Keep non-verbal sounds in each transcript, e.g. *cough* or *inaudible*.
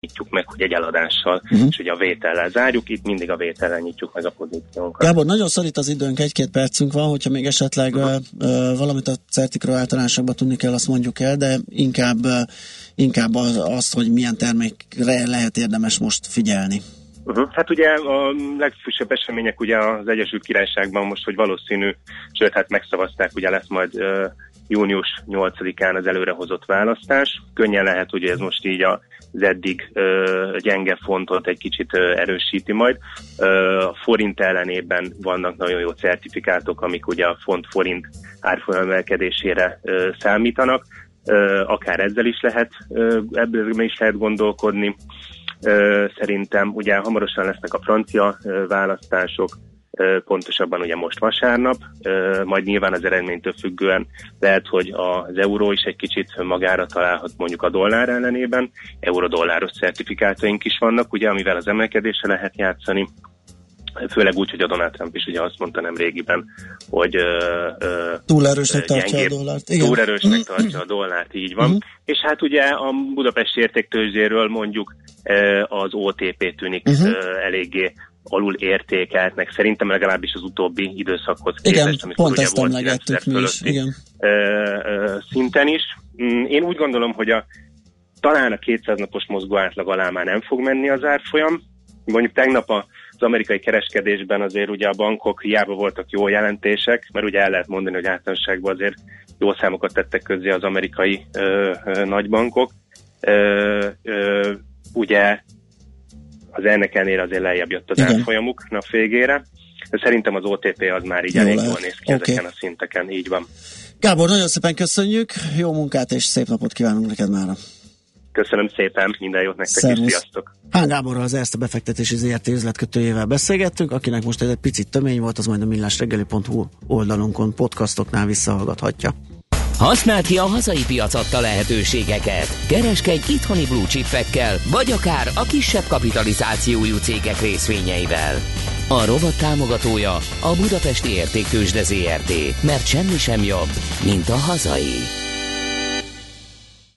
nyitjuk meg, hogy egy eladással, uh-huh. és ugye a vétellel zárjuk, itt mindig a vétellel nyitjuk meg a pozíciónkat. Gábor, nagyon szorít az időnk, egy-két percünk van, hogyha még esetleg uh-huh. uh, valamit a certikről általánosakban tudni kell, azt mondjuk el, de inkább, uh, inkább az, azt, hogy milyen termékre lehet érdemes most figyelni. Uh-huh. Hát ugye a legfrissebb események ugye az Egyesült Királyságban most, hogy valószínű, sőt hát megszavazták, ugye lesz majd uh, június 8-án az előrehozott választás. Könnyen lehet, hogy ez most így az eddig gyenge fontot egy kicsit erősíti majd. A forint ellenében vannak nagyon jó certifikátok, amik ugye a font-forint árfolyamelkedésére számítanak. Akár ezzel is lehet, ebből is lehet gondolkodni. Szerintem ugye hamarosan lesznek a francia választások, pontosabban ugye most vasárnap, majd nyilván az eredménytől függően lehet, hogy az euró is egy kicsit magára találhat mondjuk a dollár ellenében, euró-dolláros certifikátaink is vannak, ugye, amivel az emelkedésre lehet játszani, főleg úgy, hogy a Donald Trump is ugye azt mondta nem régiben, hogy uh, túl erősnek tartja a dollárt. Igen. Túl erősnek mm-hmm. tartja a dollárt, így van. Uh-huh. És hát ugye a Budapesti értéktőzséről mondjuk uh, az OTP tűnik uh-huh. uh, eléggé alul értékeltnek, szerintem legalábbis az utóbbi időszakhoz képest, igen, amikor pont ugye ezt volt mi is, igen. Szinten is. Mm, én úgy gondolom, hogy a talán a 200 napos mozgó átlag alá már nem fog menni az árfolyam. Mondjuk tegnap az amerikai kereskedésben azért ugye a bankok hiába voltak jó jelentések, mert ugye el lehet mondani, hogy általánosságban azért jó számokat tettek közzé az amerikai ö, ö, nagybankok. Ö, ö, ugye az ennek ennél azért lejjebb jött az árfolyamuk nap végére. De szerintem az OTP az már így jó elég lehet. jól néz ki okay. ezeken a szinteken, így van. Gábor, nagyon szépen köszönjük, jó munkát és szép napot kívánunk neked már. Köszönöm szépen, minden jót nektek Szervusz. és sziasztok! Hán Gáborral az ezt a befektetési ZRT üzletkötőjével beszélgettünk, akinek most ez egy picit tömény volt, az majd a millásreggeli.hu oldalunkon, podcastoknál visszahallgathatja. Használd ki a hazai piac adta lehetőségeket. Kereskedj itthoni blue chipekkel, vagy akár a kisebb kapitalizációjú cégek részvényeivel. A rovat támogatója a Budapesti Értéktősde ZRT, mert semmi sem jobb, mint a hazai.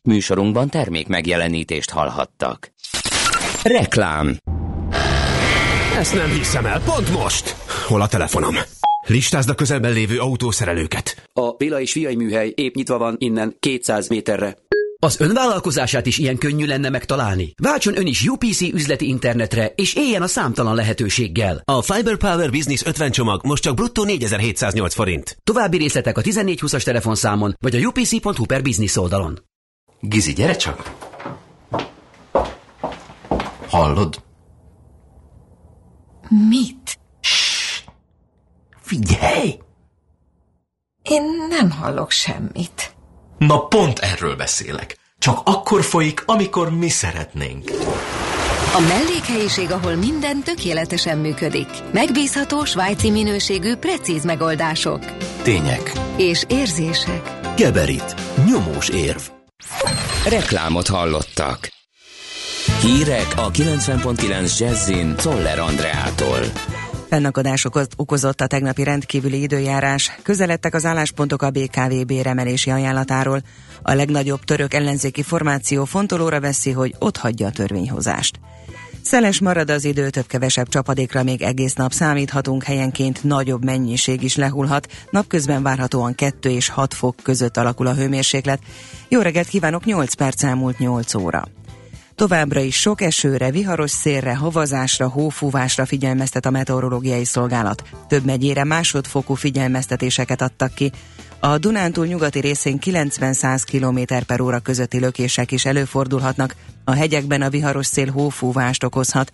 Műsorunkban termék megjelenítést hallhattak. Reklám Ezt nem hiszem el, pont most! Hol a telefonom? Listázd a közelben lévő autószerelőket. A Béla és Fiai műhely épp nyitva van innen 200 méterre. Az önvállalkozását is ilyen könnyű lenne megtalálni. Váltson ön is UPC üzleti internetre, és éljen a számtalan lehetőséggel. A Fiber Power Business 50 csomag most csak bruttó 4708 forint. További részletek a 1420-as telefonszámon, vagy a upc.hu per business oldalon. Gizi, gyere csak! Hallod? Mit? Figyelj! Én nem hallok semmit. Na pont erről beszélek. Csak akkor folyik, amikor mi szeretnénk. A mellékhelyiség, ahol minden tökéletesen működik. Megbízható, svájci minőségű, precíz megoldások. Tények. És érzések. Geberit. Nyomós érv. Reklámot hallottak. Hírek a 90.9 Jazzin Toller Andreától. Fennakadásokat okozott a tegnapi rendkívüli időjárás. Közeledtek az álláspontok a BKV remelési ajánlatáról. A legnagyobb török ellenzéki formáció fontolóra veszi, hogy ott hagyja a törvényhozást. Szeles marad az idő, több-kevesebb csapadékra még egész nap számíthatunk, helyenként nagyobb mennyiség is lehulhat, napközben várhatóan 2 és 6 fok között alakul a hőmérséklet. Jó reggelt kívánok, 8 perc elmúlt 8 óra. Továbbra is sok esőre, viharos szélre, havazásra, hófúvásra figyelmeztet a meteorológiai szolgálat. Több megyére másodfokú figyelmeztetéseket adtak ki. A Dunántúl nyugati részén 90-100 km per óra közötti lökések is előfordulhatnak, a hegyekben a viharos szél hófúvást okozhat.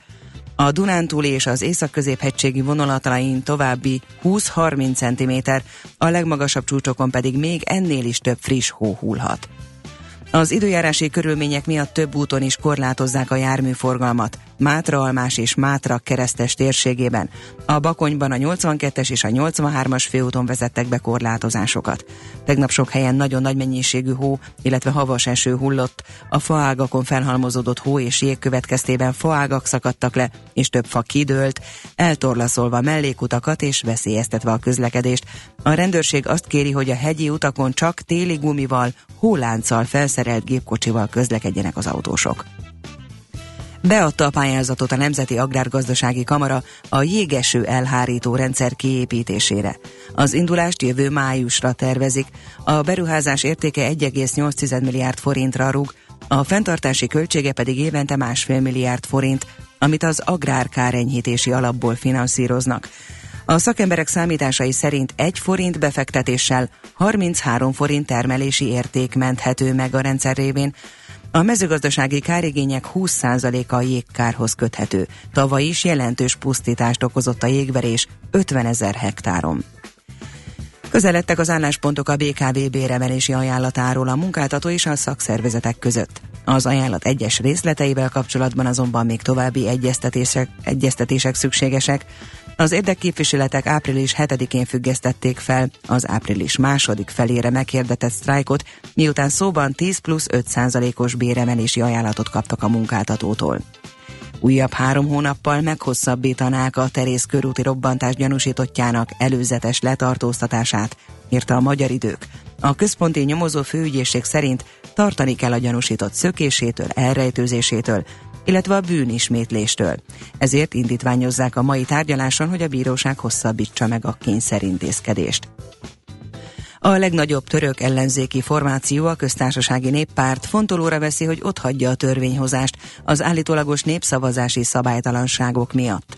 A Dunántúl és az észak-középhegységi vonulatalain további 20-30 cm, a legmagasabb csúcsokon pedig még ennél is több friss hó hullhat. Az időjárási körülmények miatt több úton is korlátozzák a járműforgalmat. Mátra Almás és Mátra keresztes térségében. A Bakonyban a 82-es és a 83-as főúton vezettek be korlátozásokat. Tegnap sok helyen nagyon nagy mennyiségű hó, illetve havas eső hullott. A faágakon felhalmozódott hó és jég következtében faágak szakadtak le, és több fa kidőlt, eltorlaszolva mellékutakat és veszélyeztetve a közlekedést. A rendőrség azt kéri, hogy a hegyi utakon csak téli gumival, hólánccal felszerelt gépkocsival közlekedjenek az autósok. Beadta a pályázatot a Nemzeti Agrárgazdasági Kamara a jégeső elhárító rendszer kiépítésére. Az indulást jövő májusra tervezik. A beruházás értéke 1,8 milliárd forintra rúg, a fenntartási költsége pedig évente másfél milliárd forint, amit az agrárkárenyhítési alapból finanszíroznak. A szakemberek számításai szerint egy forint befektetéssel 33 forint termelési érték menthető meg a rendszer révén. A mezőgazdasági kárigények 20%-a jégkárhoz köthető. Tavaly is jelentős pusztítást okozott a jégverés 50 ezer hektáron. Közeledtek az álláspontok a BKV béremelési ajánlatáról a munkáltató és a szakszervezetek között. Az ajánlat egyes részleteivel kapcsolatban azonban még további egyeztetések, egyeztetések szükségesek. Az érdekképviseletek április 7-én függesztették fel az április második felére meghirdetett sztrájkot, miután szóban 10 plusz 5 százalékos béremelési ajánlatot kaptak a munkáltatótól. Újabb három hónappal meghosszabbítanák a Terész körúti robbantás gyanúsítottjának előzetes letartóztatását, írta a Magyar Idők. A központi nyomozó főügyészség szerint tartani kell a gyanúsított szökésétől, elrejtőzésétől, illetve a bűnismétléstől. Ezért indítványozzák a mai tárgyaláson, hogy a bíróság hosszabbítsa meg a kényszerintézkedést. A legnagyobb török ellenzéki formáció, a köztársasági néppárt fontolóra veszi, hogy hagyja a törvényhozást az állítólagos népszavazási szabálytalanságok miatt.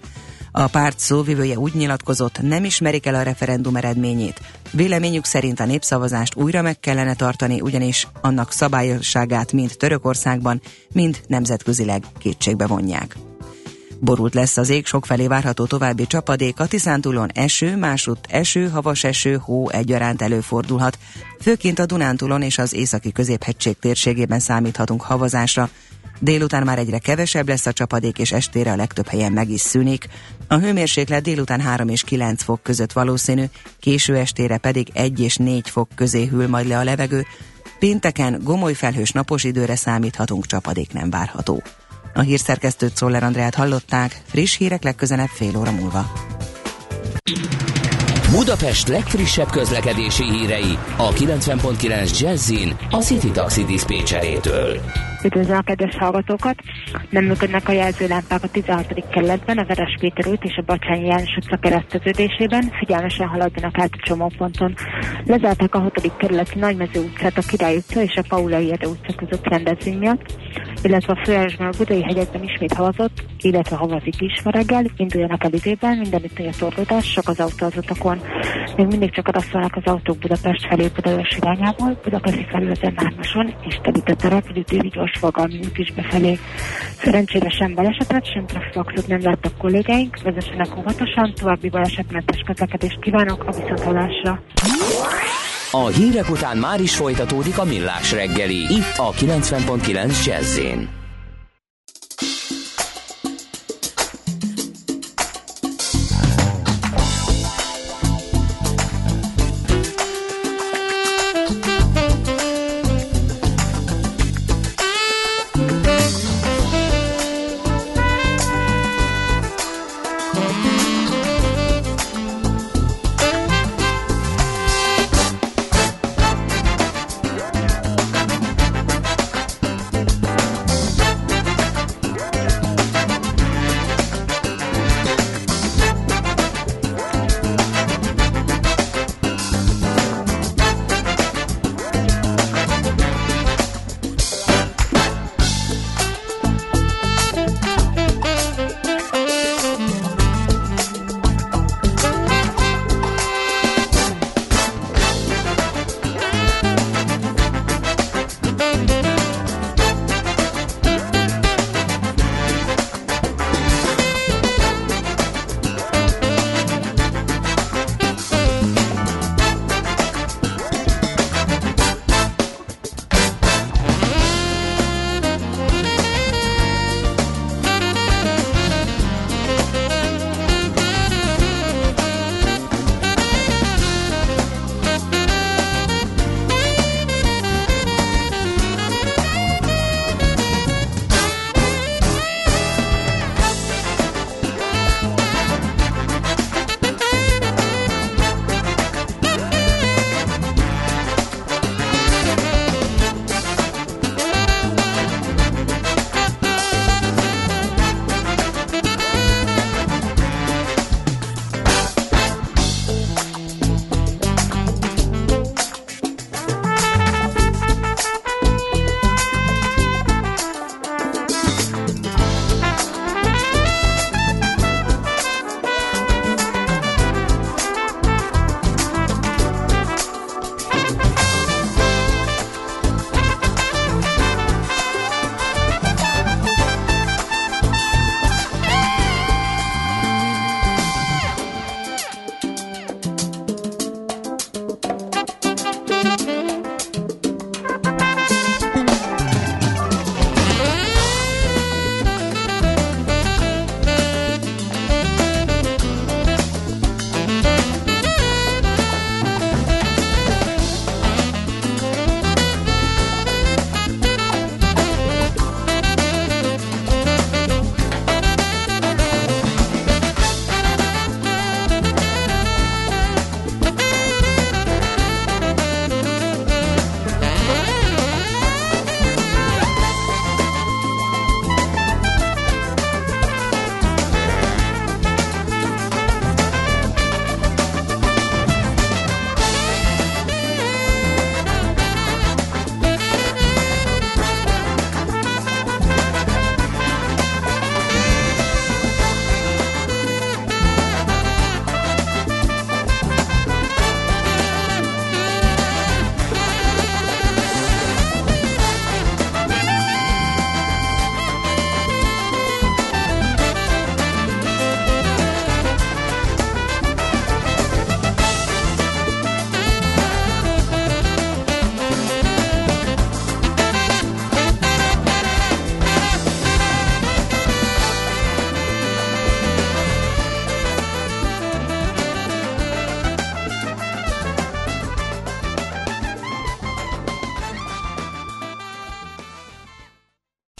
A párt szóvivője úgy nyilatkozott, nem ismerik el a referendum eredményét. Véleményük szerint a népszavazást újra meg kellene tartani, ugyanis annak szabályosságát mind Törökországban, mind nemzetközileg kétségbe vonják. Borult lesz az ég, sokfelé várható további csapadék, a Tiszántúlon eső, másút eső, havas eső, hó egyaránt előfordulhat. Főként a Dunántúlon és az északi középhegység térségében számíthatunk havazásra. Délután már egyre kevesebb lesz a csapadék, és estére a legtöbb helyen meg is szűnik. A hőmérséklet délután 3 és 9 fok között valószínű, késő estére pedig 1 és 4 fok közé hűl majd le a levegő. Pénteken gomoly felhős napos időre számíthatunk, csapadék nem várható. A hírszerkesztőt Szoller Andrát hallották, friss hírek legközelebb fél óra múlva. Budapest legfrissebb közlekedési hírei a 90.9 Jazzin a City Taxi Dispécsejétől. Üdvözlöm a kedves hallgatókat! Nem működnek a jelzőlámpák a 16. kerületben, a Veres Péter út és a Bacsányi János utca kereszteződésében. Figyelmesen haladjanak át a csomóponton. Lezárták a 6. kerületi Nagymező utcát, a Király utca és a Paulai Ede utca között rendezvény miatt, illetve a főállásban a Budai hegyekben ismét havazott, illetve havazik is ma reggel. Induljanak el időben, mindenütt a torlódás, sok az autó az utakon. Még mindig csak araszolnak az autók Budapest felé Budaörs irányából, Budapesti felül az M3-ason, és telített a repülőtéri gyors fogalmi út is befelé. Szerencsére sem balesetet, sem trafipaxot nem láttak kollégáink, vezessenek óvatosan, további balesetmentes közlekedést kívánok a viszontalásra. A hírek után már is folytatódik a millás reggeli, itt a 90.9 jazz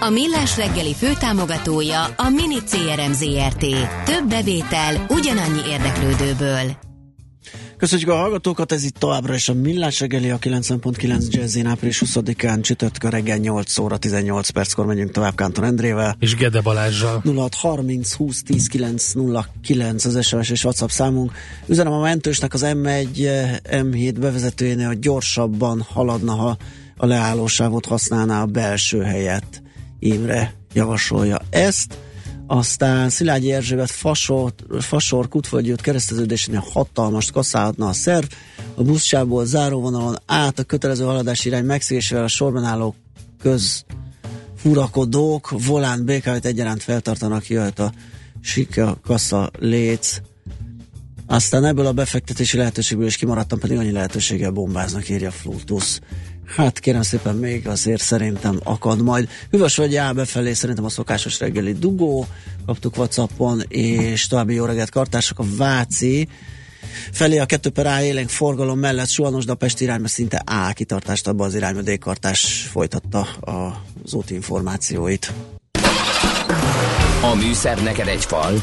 A Millás reggeli főtámogatója a Mini CRM Zrt. Több bevétel ugyanannyi érdeklődőből. Köszönjük a hallgatókat, ez itt továbbra is a Millás reggeli, a 90.9 Jazzin április 20-án csütörtökön reggel 8 óra 18 perckor megyünk tovább Kántor Endrével. És Gede Balázsral. 0630 20 10 909 az SMS és WhatsApp számunk. Üzenem a mentősnek az M1 M7 bevezetőjénél, hogy gyorsabban haladna, ha a leállósávot használná a belső helyet. Imre javasolja ezt. Aztán Szilágyi Erzsébet Fasor, Fasor Kutföldjött kereszteződésénél hatalmas kaszálhatna a szerv. A buszsából záróvonalon át a kötelező haladás irány megszegésével a sorban álló köz furakodók, volán BKV-t egyaránt feltartanak, jöhet a sika kassa léc. Aztán ebből a befektetési lehetőségből is kimaradtam, pedig annyi lehetőséggel bombáznak, írja Flutus. Hát kérem szépen még azért szerintem akad majd. Hűvös vagy áll befelé, szerintem a szokásos reggeli dugó, kaptuk Whatsappon, és további jó reggelt kartársak a Váci felé a kettő per A élénk forgalom mellett Suhanos Pest irányba szinte A kitartást abban az irányba D-kartás folytatta az úti információit. A műszer neked egy fal,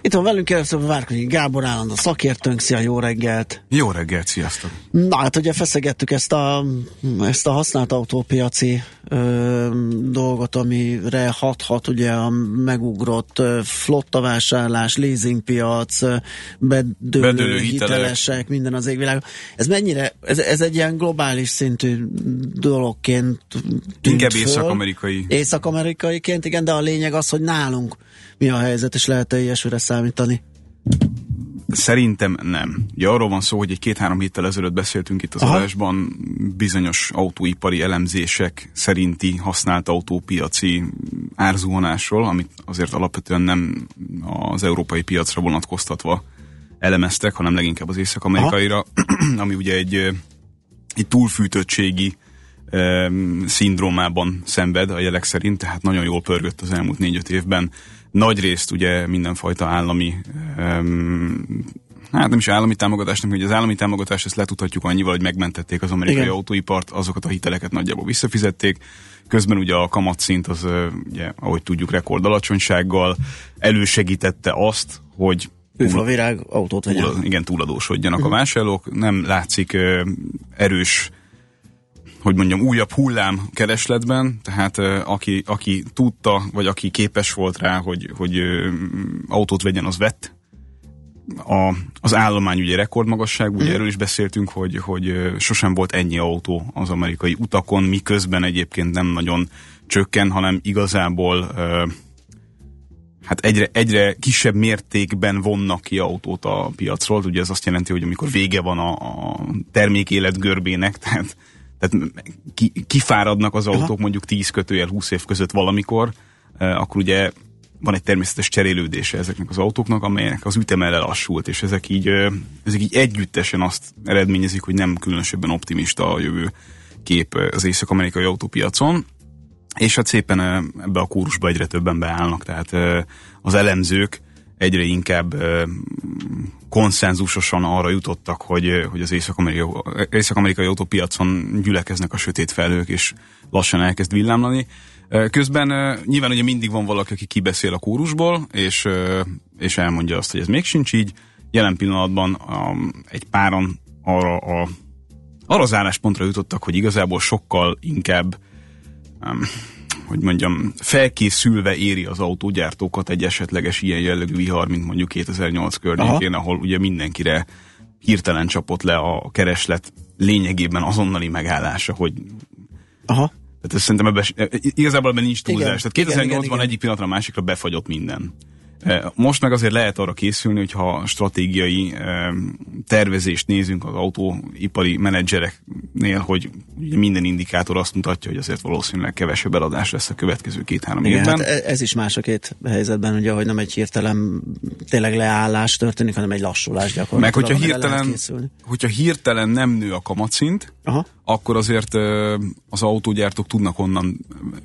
Itt van velünk először Várkonyi Gábor állandó szakértőnk, szia, jó reggelt! Jó reggelt, sziasztok! Na hát ugye feszegettük ezt a, ezt a használt autópiaci ö, dolgot, amire hathat ugye a megugrott flottavásárlás, leasingpiac, bedőlő, bedőlő hitelesek, hitelek. minden az égvilág. Ez mennyire, ez, ez egy ilyen globális szintű dologként Inkább észak-amerikai. Észak-amerikaiként, igen, de a lényeg az, hogy nálunk mi a helyzet, és lehet-e ilyesmire számítani? Szerintem nem. Ugye arról van szó, hogy egy két-három héttel ezelőtt beszéltünk itt az Aha. adásban bizonyos autóipari elemzések szerinti használt autópiaci árzuhanásról, amit azért alapvetően nem az európai piacra vonatkoztatva elemeztek, hanem leginkább az észak-amerikaira, *clears throat* ami ugye egy, egy túlfűtöttségi szindrómában szenved a jelek szerint, tehát nagyon jól pörgött az elmúlt négy-öt évben nagy részt ugye mindenfajta állami um, hát nem is állami támogatásnak, hogy az állami támogatást ezt letudhatjuk annyival, hogy megmentették az amerikai Igen. autóipart, azokat a hiteleket nagyjából visszafizették, közben ugye a kamatszint az, ugye, ahogy tudjuk, rekord alacsonysággal elősegítette azt, hogy Őflavirág autót vegyen. Túl, igen, túladósodjanak uh-huh. a vásárlók, nem látszik uh, erős hogy mondjam, újabb hullám keresletben, tehát aki, aki tudta, vagy aki képes volt rá, hogy, hogy autót vegyen, az vett. A, az állomány ugye rekordmagasság, ugye mm. erről is beszéltünk, hogy, hogy sosem volt ennyi autó az amerikai utakon, miközben egyébként nem nagyon csökken, hanem igazából hát egyre, egyre kisebb mértékben vonnak ki autót a piacról. Ugye ez azt jelenti, hogy amikor vége van a, a termék életgörbének, *laughs* tehát tehát ki, kifáradnak az autók Aha. mondjuk 10 kötőjel 20 év között valamikor, akkor ugye van egy természetes cserélődése ezeknek az autóknak, amelyek az üteme lelassult, és ezek így, ezek így együttesen azt eredményezik, hogy nem különösebben optimista a jövő kép az észak-amerikai autópiacon, és hát szépen ebbe a kórusba egyre többen beállnak, tehát az elemzők egyre inkább konszenzusosan arra jutottak, hogy, hogy az észak-amerikai, észak-amerikai autópiacon gyülekeznek a sötét felhők, és lassan elkezd villámlani. Közben nyilván ugye mindig van valaki, aki kibeszél a kórusból, és, és elmondja azt, hogy ez még sincs így. Jelen pillanatban egy páran arra, a, arra az álláspontra jutottak, hogy igazából sokkal inkább hogy mondjam, felkészülve éri az autógyártókat egy esetleges ilyen jellegű vihar, mint mondjuk 2008 környékén, Aha. ahol ugye mindenkire hirtelen csapott le a kereslet lényegében azonnali megállása, hogy Aha. Tehát ez szerintem ebben, igazából ebben nincs túlzás. Igen, Tehát 2008-ban igen, igen, igen. egyik pillanatra a másikra befagyott minden. Eh, Most meg azért lehet arra készülni, hogyha stratégiai eh, tervezést nézünk az autóipari menedzsereknél, hogy minden indikátor azt mutatja, hogy azért valószínűleg kevesebb eladás lesz a következő két-három évben. hát e- ez is más a két helyzetben, ugye, hogy nem egy hirtelen tényleg leállás történik, hanem egy lassulás gyakorlatilag. Meg hogyha hirtelen, hogyha hirtelen nem nő a kamatszint, Aha. Akkor azért az autógyártók tudnak onnan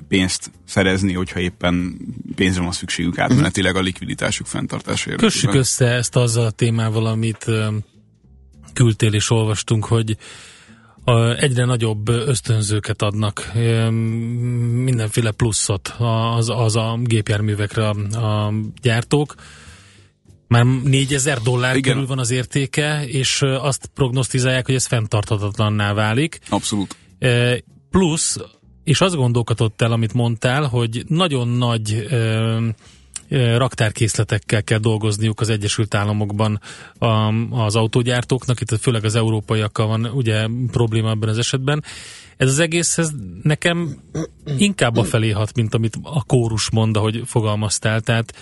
pénzt szerezni, hogyha éppen pénzre van szükségük átmenetileg a likviditásuk fenntartása Kössük össze ezt azzal a témával, amit küldtél és olvastunk, hogy egyre nagyobb ösztönzőket adnak, mindenféle pluszot az, az a gépjárművekre a gyártók. Már 4000 dollár Igen. körül van az értéke, és azt prognosztizálják, hogy ez fenntarthatatlanná válik. Abszolút. Plusz, és azt gondolkodott el, amit mondtál, hogy nagyon nagy raktárkészletekkel kell dolgozniuk az Egyesült Államokban az autógyártóknak, itt főleg az európaiakkal van ugye probléma ebben az esetben. Ez az egész, ez nekem inkább a felé hat, mint amit a kórus mond, ahogy fogalmaztál. Tehát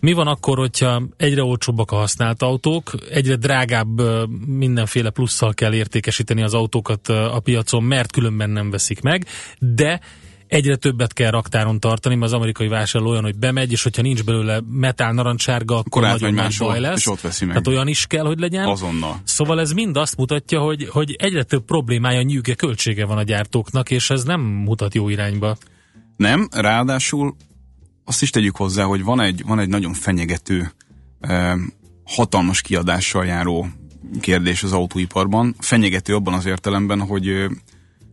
mi van akkor, hogyha egyre olcsóbbak a használt autók, egyre drágább mindenféle plusszal kell értékesíteni az autókat a piacon, mert különben nem veszik meg, de egyre többet kell raktáron tartani, mert az amerikai vásárló olyan, hogy bemegy, és hogyha nincs belőle metál narancssárga, akkor, Akkor nagyon nagy baj lesz. és ott veszi meg. Tehát olyan is kell, hogy legyen. Azonnal. Szóval ez mind azt mutatja, hogy, hogy egyre több problémája, nyűge, költsége van a gyártóknak, és ez nem mutat jó irányba. Nem, ráadásul azt is tegyük hozzá, hogy van egy, van egy nagyon fenyegető, hatalmas kiadással járó kérdés az autóiparban. Fenyegető abban az értelemben, hogy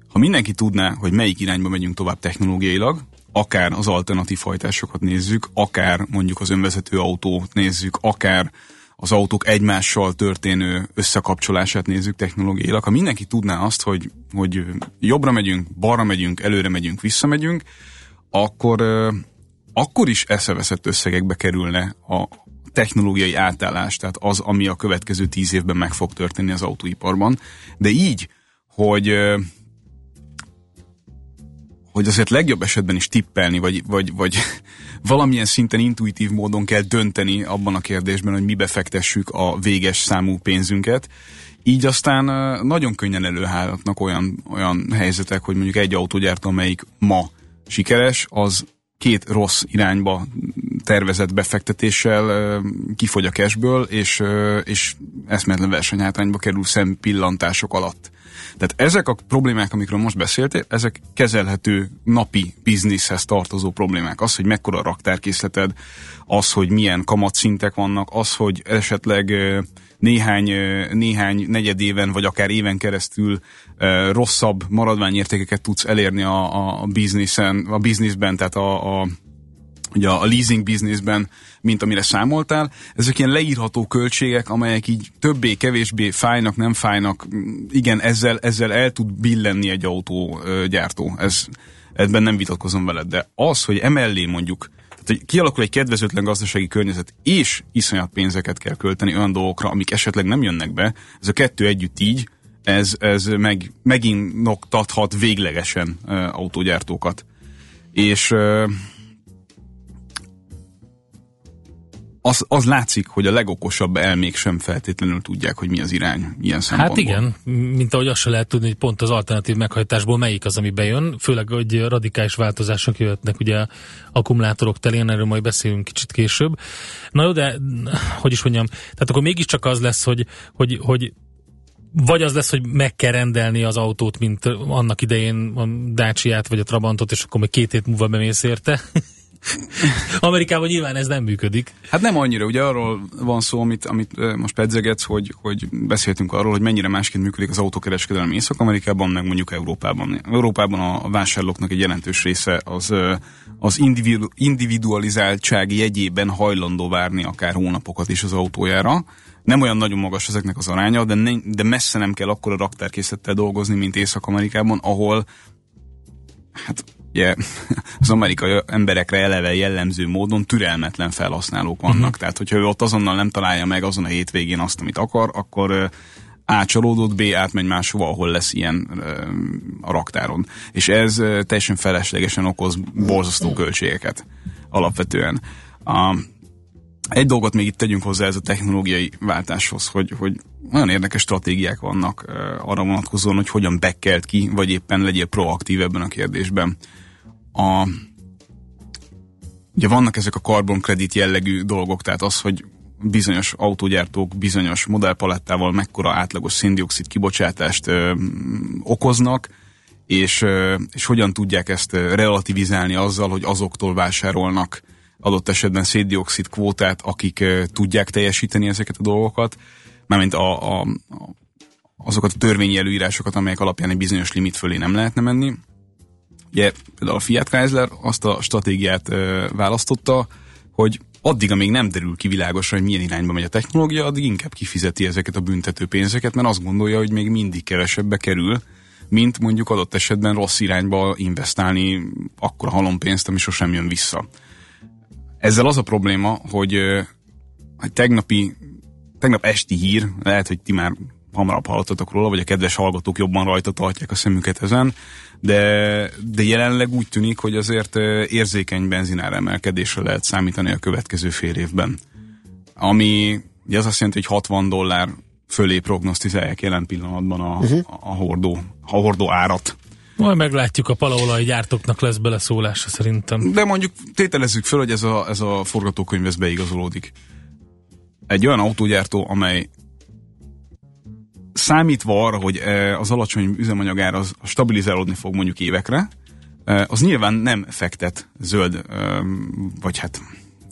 ha mindenki tudná, hogy melyik irányba megyünk tovább technológiailag, akár az alternatív hajtásokat nézzük, akár mondjuk az önvezető autót nézzük, akár az autók egymással történő összekapcsolását nézzük technológiailag. Ha mindenki tudná azt, hogy, hogy jobbra megyünk, balra megyünk, előre megyünk, visszamegyünk, akkor, akkor is eszeveszett összegekbe kerülne a technológiai átállás, tehát az, ami a következő tíz évben meg fog történni az autóiparban. De így, hogy hogy azért legjobb esetben is tippelni, vagy, vagy, vagy *laughs* valamilyen szinten intuitív módon kell dönteni abban a kérdésben, hogy mibe fektessük a véges számú pénzünket. Így aztán nagyon könnyen előhállatnak olyan, olyan helyzetek, hogy mondjuk egy autógyártó, amelyik ma sikeres, az két rossz irányba tervezett befektetéssel kifogy a cashből, és, és eszméletlen versenyhátrányba kerül szempillantások alatt. Tehát ezek a problémák, amikről most beszéltél, ezek kezelhető napi bizniszhez tartozó problémák. Az, hogy mekkora raktárkészleted, az, hogy milyen kamatszintek vannak, az, hogy esetleg néhány, néhány negyed éven, vagy akár éven keresztül rosszabb maradványértékeket tudsz elérni a, a, a bizniszen, a bizniszben, tehát a, a ugye a leasing bizniszben, mint amire számoltál. Ezek ilyen leírható költségek, amelyek így többé-kevésbé fájnak, nem fájnak. Igen, ezzel, ezzel el tud billenni egy autógyártó. Ez, ebben nem vitatkozom veled, de az, hogy emellé mondjuk tehát, hogy kialakul egy kedvezőtlen gazdasági környezet, és iszonyat pénzeket kell költeni olyan dolgokra, amik esetleg nem jönnek be, ez a kettő együtt így, ez, ez meg, megint noktathat véglegesen uh, autógyártókat. És uh, az, az látszik, hogy a legokosabb elmék sem feltétlenül tudják, hogy mi az irány ilyen szempontból. Hát igen, mint ahogy azt se lehet tudni, hogy pont az alternatív meghajtásból melyik az, ami bejön, főleg, hogy radikális változások jöhetnek ugye akkumulátorok telén, erről majd beszélünk kicsit később. Na jó, de hogy is mondjam, tehát akkor mégiscsak az lesz, hogy, hogy, hogy vagy az lesz, hogy meg kell rendelni az autót, mint annak idején a Dacia-t vagy a Trabantot, és akkor még két hét múlva bemész érte. Amerikában nyilván ez nem működik. Hát nem annyira, ugye arról van szó, amit, amit most pedzegetsz, hogy, hogy beszéltünk arról, hogy mennyire másként működik az autókereskedelem Észak-Amerikában, meg mondjuk Európában. Európában a vásárlóknak egy jelentős része az, az individu, individualizáltság jegyében hajlandó várni akár hónapokat is az autójára. Nem olyan nagyon magas ezeknek az aránya, de, ne, de messze nem kell akkor a raktárkészlettel dolgozni, mint Észak-Amerikában, ahol hát ugye *laughs* az amerikai emberekre eleve jellemző módon türelmetlen felhasználók vannak. Uh-huh. Tehát, hogyha ő ott azonnal nem találja meg azon a hétvégén azt, amit akar, akkor ácsalódott, B átmegy máshova, ahol lesz ilyen a raktáron. És ez teljesen feleslegesen okoz borzasztó költségeket alapvetően. A, egy dolgot még itt tegyünk hozzá ez a technológiai váltáshoz, hogy, hogy olyan érdekes stratégiák vannak arra vonatkozóan, hogy hogyan bekkelt ki, vagy éppen legyél proaktív ebben a kérdésben. A, ugye vannak ezek a carbon credit jellegű dolgok, tehát az, hogy bizonyos autógyártók bizonyos modellpalettával mekkora átlagos széndiokszid kibocsátást ö, okoznak, és, ö, és hogyan tudják ezt relativizálni azzal, hogy azoktól vásárolnak adott esetben széndiokszid kvótát, akik ö, tudják teljesíteni ezeket a dolgokat, mármint a, a, azokat a törvényi előírásokat, amelyek alapján egy bizonyos limit fölé nem lehetne menni. Ugye a Fiat Chrysler azt a stratégiát ö, választotta, hogy addig, amíg nem derül ki világosan, hogy milyen irányba megy a technológia, addig inkább kifizeti ezeket a büntető pénzeket, mert azt gondolja, hogy még mindig kevesebbe kerül, mint mondjuk adott esetben rossz irányba investálni akkor halompénzt, ami sosem jön vissza. Ezzel az a probléma, hogy, hogy tegnapi, tegnap esti hír, lehet, hogy ti már hamarabb hallottatok róla, vagy a kedves hallgatók jobban rajta tartják a szemüket ezen, de, de jelenleg úgy tűnik, hogy azért érzékeny benzinár emelkedésre lehet számítani a következő fél évben. Ami ugye az azt jelenti, hogy 60 dollár fölé prognosztizálják jelen pillanatban a, uh-huh. a, hordó, a hordó árat. Majd meglátjuk, a palaolaj gyártóknak lesz beleszólása szerintem. De mondjuk tételezzük föl, hogy ez a, ez a forgatókönyv ez beigazolódik. Egy olyan autógyártó, amely számítva arra, hogy e, az alacsony üzemanyagár az stabilizálódni fog mondjuk évekre, e, az nyilván nem fektet zöld, e, vagy hát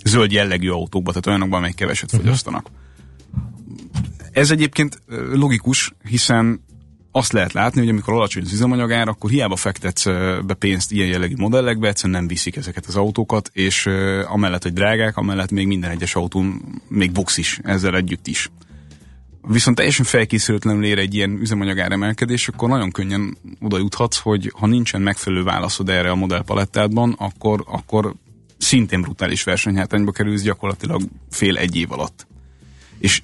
zöld jellegű autókba, tehát olyanokban, amelyek keveset uh-huh. fogyasztanak. Ez egyébként logikus, hiszen azt lehet látni, hogy amikor alacsony az üzemanyagár, akkor hiába fektetsz be pénzt ilyen jellegű modellekbe, egyszerűen nem viszik ezeket az autókat, és amellett, hogy drágák, amellett még minden egyes autón még box is ezzel együtt is viszont teljesen felkészületlenül ér egy ilyen üzemanyagár emelkedés, akkor nagyon könnyen oda juthatsz, hogy ha nincsen megfelelő válaszod erre a modellpalettádban, akkor, akkor szintén brutális versenyhátrányba kerülsz gyakorlatilag fél egy év alatt. És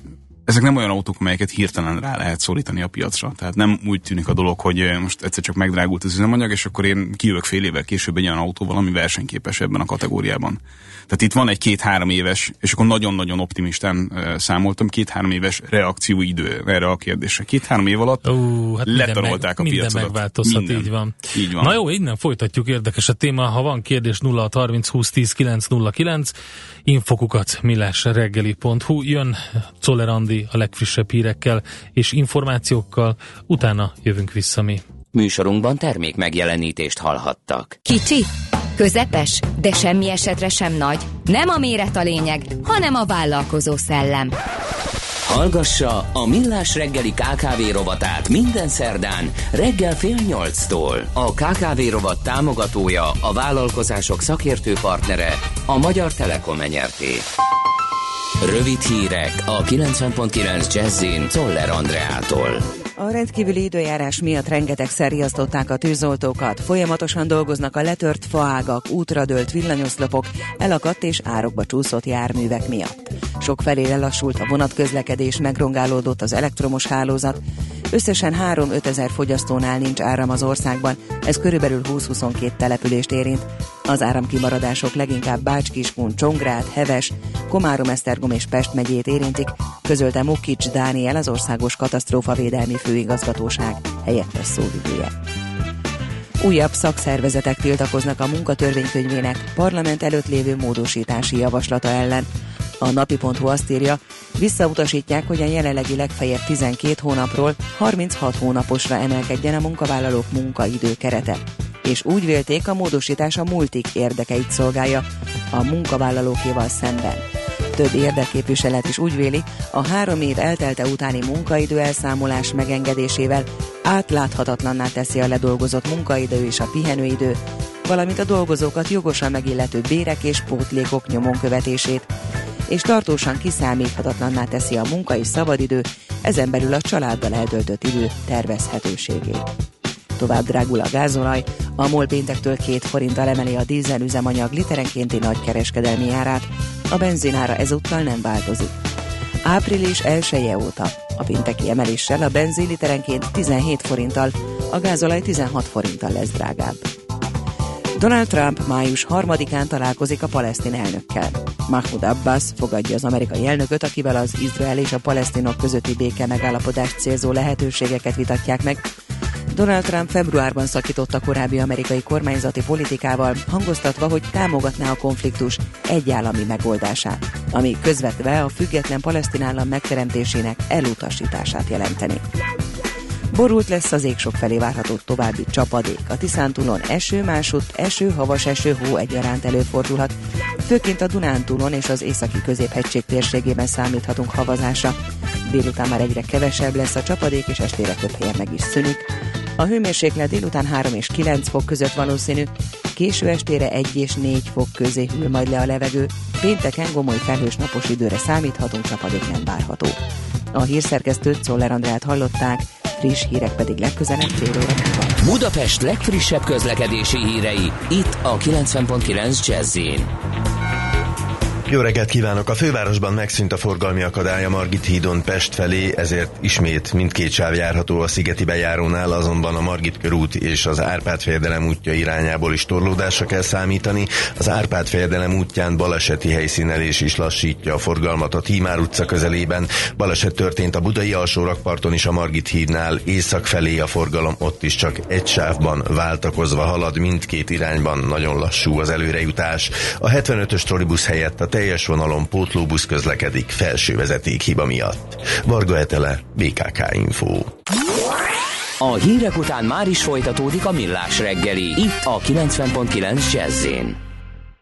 ezek nem olyan autók, amelyeket hirtelen rá lehet szólítani a piacra. Tehát nem úgy tűnik a dolog, hogy most egyszer csak megdrágult az üzemanyag, és akkor én kijövök fél évvel később egy olyan autóval, ami versenyképes ebben a kategóriában. Tehát itt van egy két-három éves, és akkor nagyon-nagyon optimistán számoltam, két-három éves reakcióidő erre a kérdésre. Két-három év alatt uh, hát letarolták meg, a piacot. Minden megváltozhat, minden. így van. így van. Na jó, innen folytatjuk, érdekes a téma. Ha van kérdés 0 30 20 10 909, infokukat millásreggeli.hu, jön Czoller Andi a legfrissebb hírekkel és információkkal, utána jövünk vissza mi. Műsorunkban termék megjelenítést hallhattak. Kicsi, közepes, de semmi esetre sem nagy. Nem a méret a lényeg, hanem a vállalkozó szellem. Hallgassa a Millás reggeli KKV rovatát minden szerdán reggel fél nyolctól. A KKV rovat támogatója, a vállalkozások szakértő partnere, a Magyar Telekom enyerté. Rövid hírek a 90.9 Jazzin Toller Andreától. A rendkívüli időjárás miatt rengetegszer riasztották a tűzoltókat, folyamatosan dolgoznak a letört faágak, útra dőlt villanyoszlopok, elakadt és árokba csúszott járművek miatt. Sok felé lelassult a vonatközlekedés, megrongálódott az elektromos hálózat, Összesen 3-5 ezer fogyasztónál nincs áram az országban, ez körülbelül 20-22 települést érint. Az áramkimaradások leginkább Bács-Kiskun, Csongrád, Heves, Komárom-Esztergom és Pest megyét érintik, közölte Mukics Dániel az Országos Katasztrófavédelmi Főigazgatóság helyettes szóvivője. Újabb szakszervezetek tiltakoznak a munkatörvénykönyvének parlament előtt lévő módosítási javaslata ellen. A napi.hu azt írja, visszautasítják, hogy a jelenlegi legfeljebb 12 hónapról 36 hónaposra emelkedjen a munkavállalók munkaidő kerete. És úgy vélték, a módosítás a multik érdekeit szolgálja a munkavállalókéval szemben. Több érdekképviselet is úgy véli, a három év eltelte utáni munkaidő elszámolás megengedésével átláthatatlanná teszi a ledolgozott munkaidő és a pihenőidő, valamint a dolgozókat jogosan megillető bérek és pótlékok nyomon követését, és tartósan kiszámíthatatlanná teszi a munka és szabadidő, ezen belül a családdal eltöltött idő tervezhetőségét. Tovább drágul a gázolaj, a MOL péntektől két forinttal emeli a dízel üzemanyag literenkénti nagykereskedelmi árát, a benzinára ezúttal nem változik. Április 1 -e óta A pénteki emeléssel a benzin literenként 17 forinttal, a gázolaj 16 forinttal lesz drágább. Donald Trump május 3-án találkozik a palesztin elnökkel. Mahmoud Abbas fogadja az amerikai elnököt, akivel az Izrael és a palesztinok közötti béke megállapodást célzó lehetőségeket vitatják meg, Donald Trump februárban szakította korábbi amerikai kormányzati politikával, hangoztatva, hogy támogatná a konfliktus egyállami megoldását, ami közvetve a független palesztin állam megteremtésének elutasítását jelenteni. Borult lesz az ég sok felé várható további csapadék. A Tiszántúlon eső, másút eső, havas eső, hó egyaránt előfordulhat. Főként a Dunántúlon és az északi középhegység térségében számíthatunk havazásra. Délután már egyre kevesebb lesz a csapadék, és estére több helyen meg is szűnik. A hőmérséklet délután 3 és 9 fok között valószínű, késő estére 1 és 4 fok közé hűl majd le a levegő, pénteken gomoly felhős napos időre számíthatunk, csapadék nem várható. A hírszerkesztőt Szoller Andrát hallották, friss hírek pedig legközelebb fél óra Budapest legfrissebb közlekedési hírei, itt a 90.9 jazz jó reggelt kívánok! A fővárosban megszűnt a forgalmi akadály a Margit hídon Pest felé, ezért ismét mindkét sáv járható a Szigeti bejárónál, azonban a Margit körút és az Árpád fejedelem útja irányából is torlódásra kell számítani. Az Árpád fejedelem útján baleseti helyszínelés is lassítja a forgalmat a Tímár utca közelében. Baleset történt a Budai alsórakparton is a Margit hídnál, észak felé a forgalom ott is csak egy sávban váltakozva halad, mindkét irányban nagyon lassú az előrejutás. A 75-ös trollibusz helyett a teljes vonalon pótlóbusz közlekedik felső vezeték hiba miatt. Varga Etele, BKK Info. A hírek után már is folytatódik a millás reggeli, itt a 90.9 jazz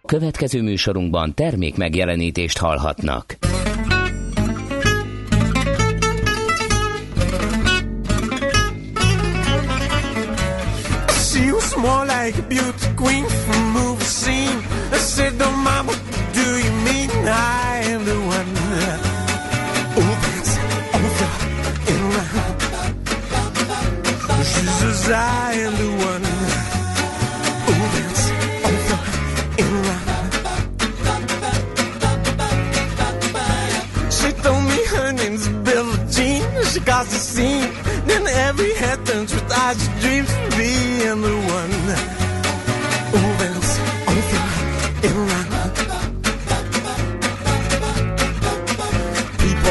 Következő műsorunkban termék megjelenítést hallhatnak. She was more like a beauty queen from movie scene. I said, don't mama I am the one who dance over and round. She says I am the one who dance over and round. She told me her name's Billie Jean. She caused a scene. Then every head turns with eyes dreams of being the one.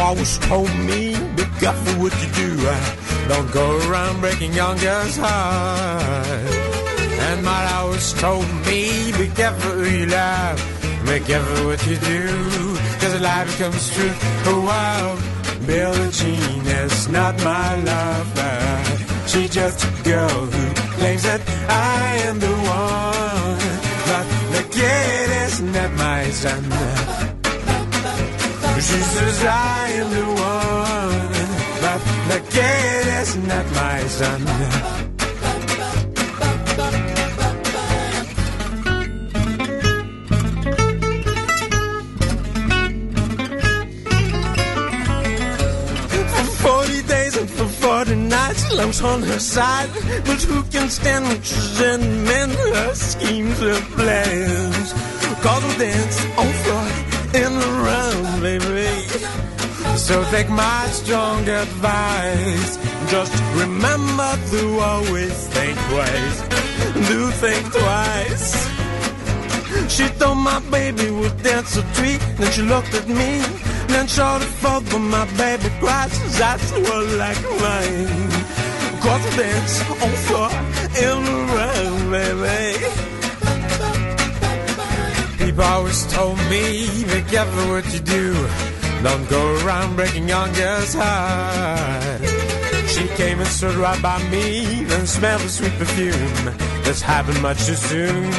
Always told me, be careful what you do. Uh, don't go around breaking young girls' hearts. And my always told me, be careful who you love. Be careful what you do, cause a lie becomes true. Oh wow, Billie Jean is not my lover. She's just a girl who claims that I am the one. But the kid is not my son. She says I am the one, but the kid is not my son. Forty days and for forty nights, lumps on her side. But who can stand when she's in men? Her schemes, her plans. Cause we dance on floor in the round, baby. So take my strong advice. Just remember to always think twice. Do think twice. She thought my baby would dance a treat. Then she looked at me. Then showed it forth, but my baby cried. That's what like mine. Cause I dance on floor in the round, baby people always told me, be careful what you do. Don't go around breaking young girls' hearts. She came and stood right by me, then smelled the sweet perfume. This happened much too soon.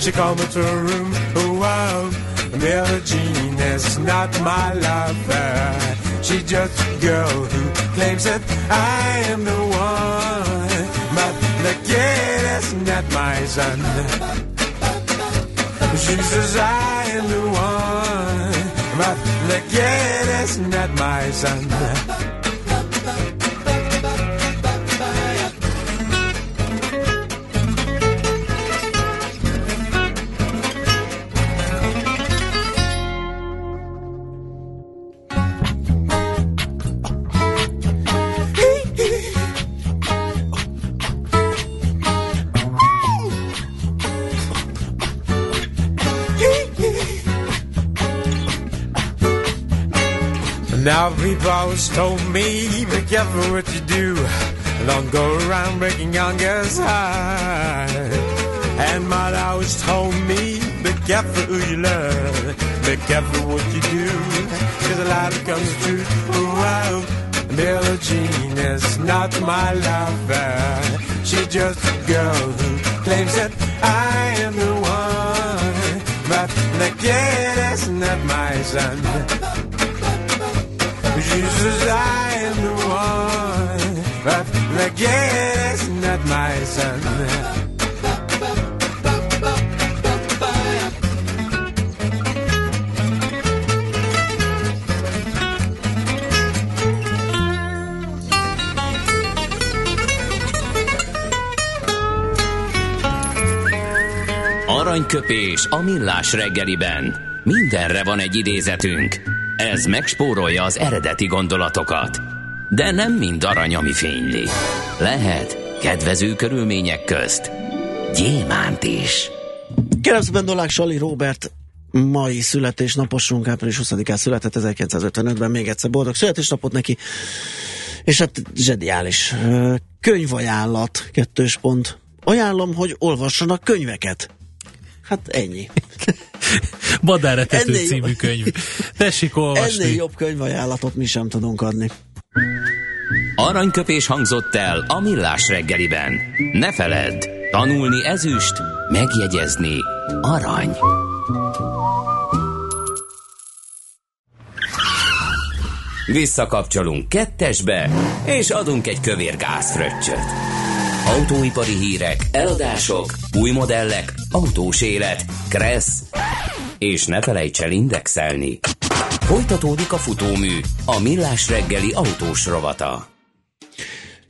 She called me to her room. Oh wow, Billie Jean is not my lover. She's just a girl who claims that I am the one. But the kid is not my son. She says I am the one, but the kid is not my son. Now people always told me, be careful what you do. Don't go around breaking young girls' heart. And mother always told me, be careful who you love. Be careful what you do. Cause a lot comes true. Wow. Billie Jean is not my lover. She's just a girl who claims that I am the one. But the kid is not my son. Says I am the one. But kid is not my son. Aranyköpés a millás reggeliben. Mindenre van egy idézetünk. Ez megspórolja az eredeti gondolatokat. De nem mind arany, ami fényli. Lehet kedvező körülmények közt gyémánt is. Kérem szépen Dolák Sali Robert mai születésnaposunk, április 20-án született 1955-ben, még egyszer boldog születésnapot neki, és hát zseniális könyvajánlat, kettős pont. Ajánlom, hogy olvassanak könyveket. Hát ennyi. *laughs* Madáretető című jobb... könyv. Tessék olvasni. Ennél jobb könyvajánlatot mi sem tudunk adni. Aranyköpés hangzott el a millás reggeliben. Ne feledd, tanulni ezüst, megjegyezni arany. Visszakapcsolunk kettesbe, és adunk egy kövér gázfröccsöt. Autóipari hírek, eladások, új modellek, autós élet, kressz, és ne felejts el indexelni. Folytatódik a futómű, a millás reggeli autós rovata.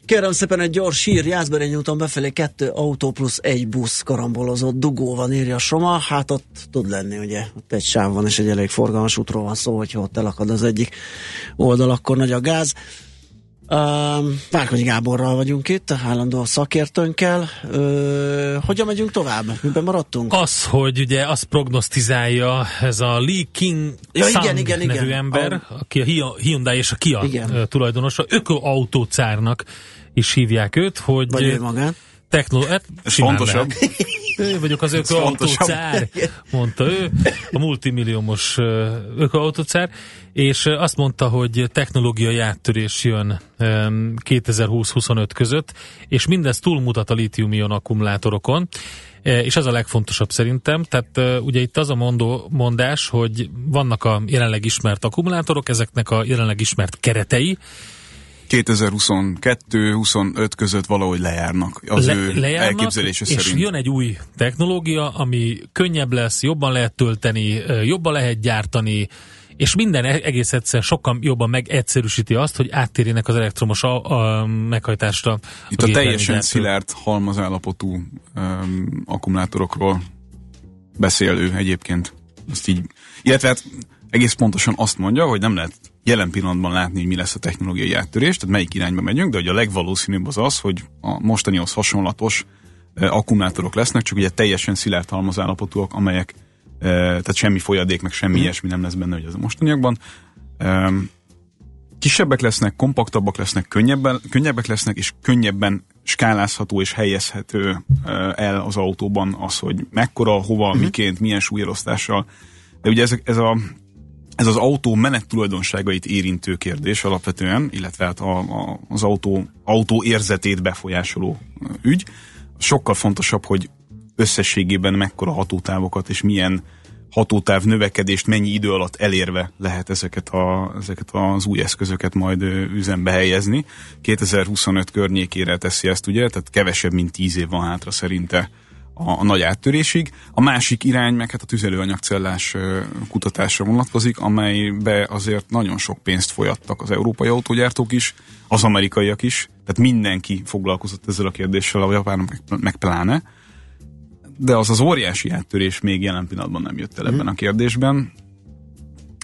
Kérem szépen egy gyors hír, Jászberény úton befelé kettő autó plusz egy busz karambolozott dugó van, írja Soma. Hát ott tud lenni, ugye, ott egy sáv van, és egy elég forgalmas útról van szó, hogyha ott elakad az egyik oldal, akkor nagy a gáz. Uh, Várkonyi Gáborral vagyunk itt, a állandó szakértőnkkel. Uh, hogyan megyünk tovább? Miben maradtunk? Az, hogy ugye azt prognosztizálja ez a Lee King ja, igen, igen, nevű igen. ember, a... aki a Hyundai és a Kia igen. tulajdonosa, ökoautócárnak is hívják őt, hogy... Vagy ő magán technológia, hát Ez fontosabb. Ő vagyok az ökoautócár, mondta ő, a multimilliómos ökoautócár, és azt mondta, hogy technológiai áttörés jön 2020-25 között, és mindez túlmutat a litium-ion akkumulátorokon, és az a legfontosabb szerintem, tehát ugye itt az a mondó, mondás, hogy vannak a jelenleg ismert akkumulátorok, ezeknek a jelenleg ismert keretei, 2022-25 között valahogy lejárnak az Le, ő lejárnak, elképzelése és szerint. jön egy új technológia, ami könnyebb lesz, jobban lehet tölteni, jobban lehet gyártani, és minden e- egész egyszer sokkal jobban megegyszerűsíti azt, hogy áttérjenek az elektromos a, a meghajtásra. Itt a, a teljesen szilárd halmazállapotú um, akkumulátorokról beszél ő egyébként. Azt így, illetve hát egész pontosan azt mondja, hogy nem lehet jelen pillanatban látni, hogy mi lesz a technológiai áttörés, tehát melyik irányba megyünk, de hogy a legvalószínűbb az az, hogy a mostanihoz hasonlatos akkumulátorok lesznek, csak ugye teljesen szilárd halmazállapotúak, amelyek tehát semmi folyadék, meg semmi mm. ilyesmi nem lesz benne, hogy ez a mostaniakban. Kisebbek lesznek, kompaktabbak lesznek, könnyebben, könnyebbek lesznek, és könnyebben skálázható és helyezhető el az autóban az, hogy mekkora, hova, mm. miként, milyen súlyelosztással. De ugye ez, ez a ez az autó menet tulajdonságait érintő kérdés alapvetően, illetve hát a, a, az autó, autó érzetét befolyásoló ügy. Sokkal fontosabb, hogy összességében mekkora hatótávokat és milyen hatótáv növekedést mennyi idő alatt elérve lehet ezeket, a, ezeket az új eszközöket majd üzembe helyezni. 2025 környékére teszi ezt, ugye, tehát kevesebb, mint 10 év van hátra szerinte a, a nagy áttörésig. A másik irány meg hát a tüzelőanyagcellás kutatásra vonatkozik, amelybe azért nagyon sok pénzt folyattak az európai autógyártók is, az amerikaiak is, tehát mindenki foglalkozott ezzel a kérdéssel, a japánok meg, meg pláne. De az az óriási áttörés még jelen pillanatban nem jött el ebben a kérdésben.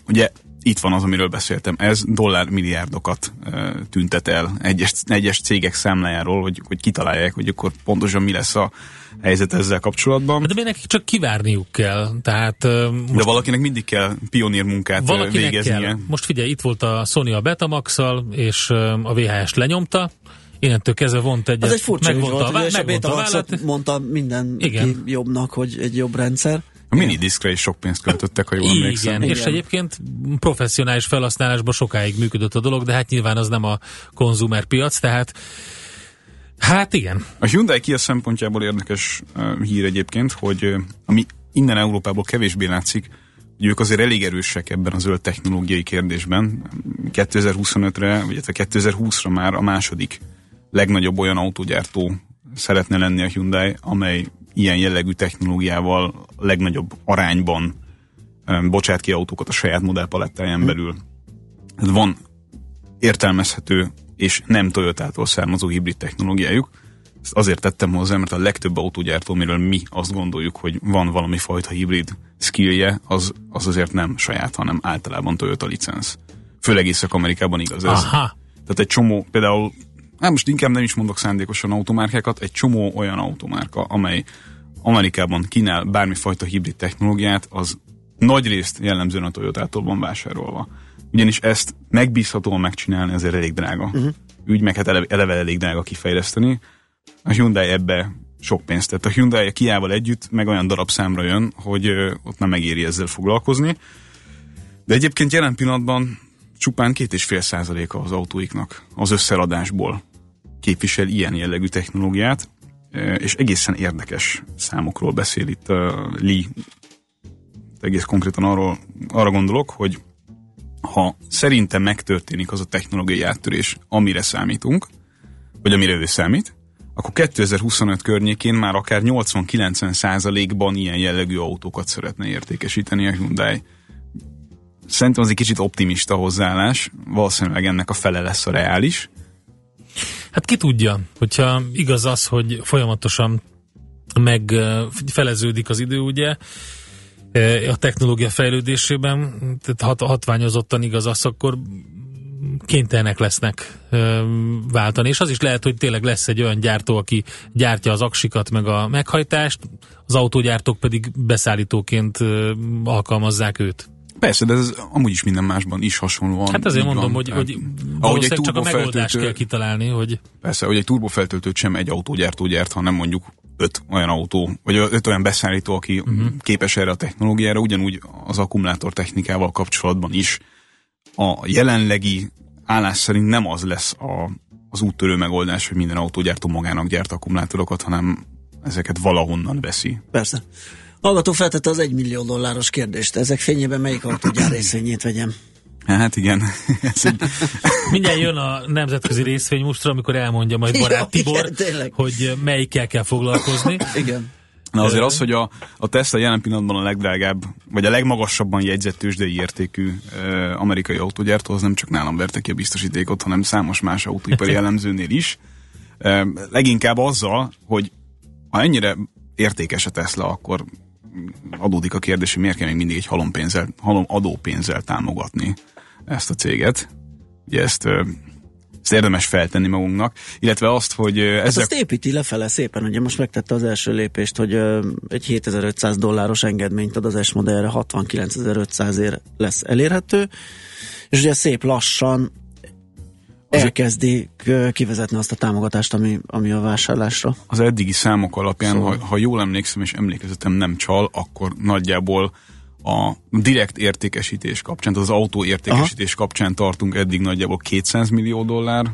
Ugye itt van az, amiről beszéltem. Ez dollármilliárdokat tüntet el egyes, egyes cégek számlájáról, hogy, hogy kitalálják, hogy akkor pontosan mi lesz a helyzet ezzel kapcsolatban. De nekik csak kivárniuk kell. Tehát, most De valakinek mindig kell pionír munkát valakinek végeznie. Kell. Most figyelj, itt volt a Sony a betamax és a VHS lenyomta, innentől kezdve vont egyet. Az egy furcsa ügy volt, a, és a Betamaxot mondta minden Igen. jobbnak, hogy egy jobb rendszer. A minidiskre is sok pénzt költöttek, ha jól Igen, emlékszem. és Igen. egyébként professzionális felhasználásban sokáig működött a dolog, de hát nyilván az nem a konzumer piac, tehát hát igen. A Hyundai Kia szempontjából érdekes hír egyébként, hogy ami innen Európából kevésbé látszik, hogy ők azért elég erősek ebben a zöld technológiai kérdésben. 2025-re, vagy 2020-ra már a második legnagyobb olyan autógyártó szeretne lenni a Hyundai, amely ilyen jellegű technológiával legnagyobb arányban bocsát ki autókat a saját modellpalettáján belül. Van értelmezhető és nem Toyotától származó hibrid technológiájuk. Ezt azért tettem hozzá, mert a legtöbb autógyártó, miről mi azt gondoljuk, hogy van valami fajta hibrid skillje, az, az azért nem saját, hanem általában Toyota licensz. Főleg Észak-Amerikában igaz ez. Aha. Tehát egy csomó, például hát most inkább nem is mondok szándékosan automárkákat, egy csomó olyan automárka, amely Amerikában kínál bármifajta hibrid technológiát, az nagy részt jellemzően a Toyotától van vásárolva. Ugyanis ezt megbízhatóan megcsinálni azért elég drága. Uh-huh. Ügy meg hát eleve, eleve elég drága kifejleszteni. A Hyundai ebbe sok pénzt tett. A Hyundai a Kiával együtt meg olyan darab számra jön, hogy ö, ott nem megéri ezzel foglalkozni. De egyébként jelen pillanatban csupán két és fél százaléka az autóiknak az összeladásból képvisel ilyen jellegű technológiát, és egészen érdekes számokról beszél itt a Lee. Egész konkrétan arról, arra gondolok, hogy ha szerintem megtörténik az a technológiai áttörés, amire számítunk, vagy amire ő számít, akkor 2025 környékén már akár 80-90 százalékban ilyen jellegű autókat szeretne értékesíteni a Hyundai. Szerintem az egy kicsit optimista hozzáállás, valószínűleg ennek a fele lesz a reális, Hát ki tudja, hogyha igaz az, hogy folyamatosan meg feleződik az idő, ugye, a technológia fejlődésében, tehát hat, hatványozottan igaz az, akkor kénytelenek lesznek ö, váltani, és az is lehet, hogy tényleg lesz egy olyan gyártó, aki gyártja az aksikat, meg a meghajtást, az autógyártók pedig beszállítóként ö, alkalmazzák őt. Persze, de ez amúgy is minden másban is hasonlóan. Hát azért mondom, van. hogy, hogy ahogy egy csak a megoldást kell kitalálni, hogy... Persze, hogy egy turbofeltöltőt sem egy autógyártó gyárt, hanem mondjuk öt olyan autó, vagy öt olyan beszállító, aki uh-huh. képes erre a technológiára, ugyanúgy az akkumulátor technikával kapcsolatban is. A jelenlegi állás szerint nem az lesz a, az úttörő megoldás, hogy minden autógyártó magának gyárt akkumulátorokat, hanem ezeket valahonnan veszi. Persze. Hallgató feltette az egy millió dolláros kérdést. Ezek fényében melyik autógyár *coughs* részvényét vegyem? Hát igen. *laughs* *laughs* Mindjárt jön a nemzetközi részvény mostra, amikor elmondja majd barát Tibor, igen, tényleg. hogy melyikkel kell foglalkozni. *coughs* igen. Na azért az, hogy a, a Tesla jelen pillanatban a legdrágább, vagy a legmagasabban jegyzett tőzsdei értékű e, amerikai autógyártó, az nem csak nálam verte ki a biztosítékot, hanem számos más autóipari *laughs* jellemzőnél is. E, leginkább azzal, hogy ha ennyire értékes a Tesla, akkor adódik a kérdés, hogy miért kell még mindig egy halompénzzel, halom adópénzzel támogatni ezt a céget. Ugye ezt, ezt érdemes feltenni magunknak, illetve azt, hogy hát ezek... azt építi lefele szépen, ugye most megtette az első lépést, hogy egy 7500 dolláros engedményt ad az S modellre, 69500 ér lesz elérhető, és ugye szép lassan elkezdi kivezetni azt a támogatást, ami, ami a vásárlásra. Az eddigi számok alapján, szóval. ha, ha jól emlékszem és emlékezetem nem csal, akkor nagyjából a direkt értékesítés kapcsán, tehát az autó értékesítés aha. kapcsán tartunk eddig nagyjából 200 millió dollár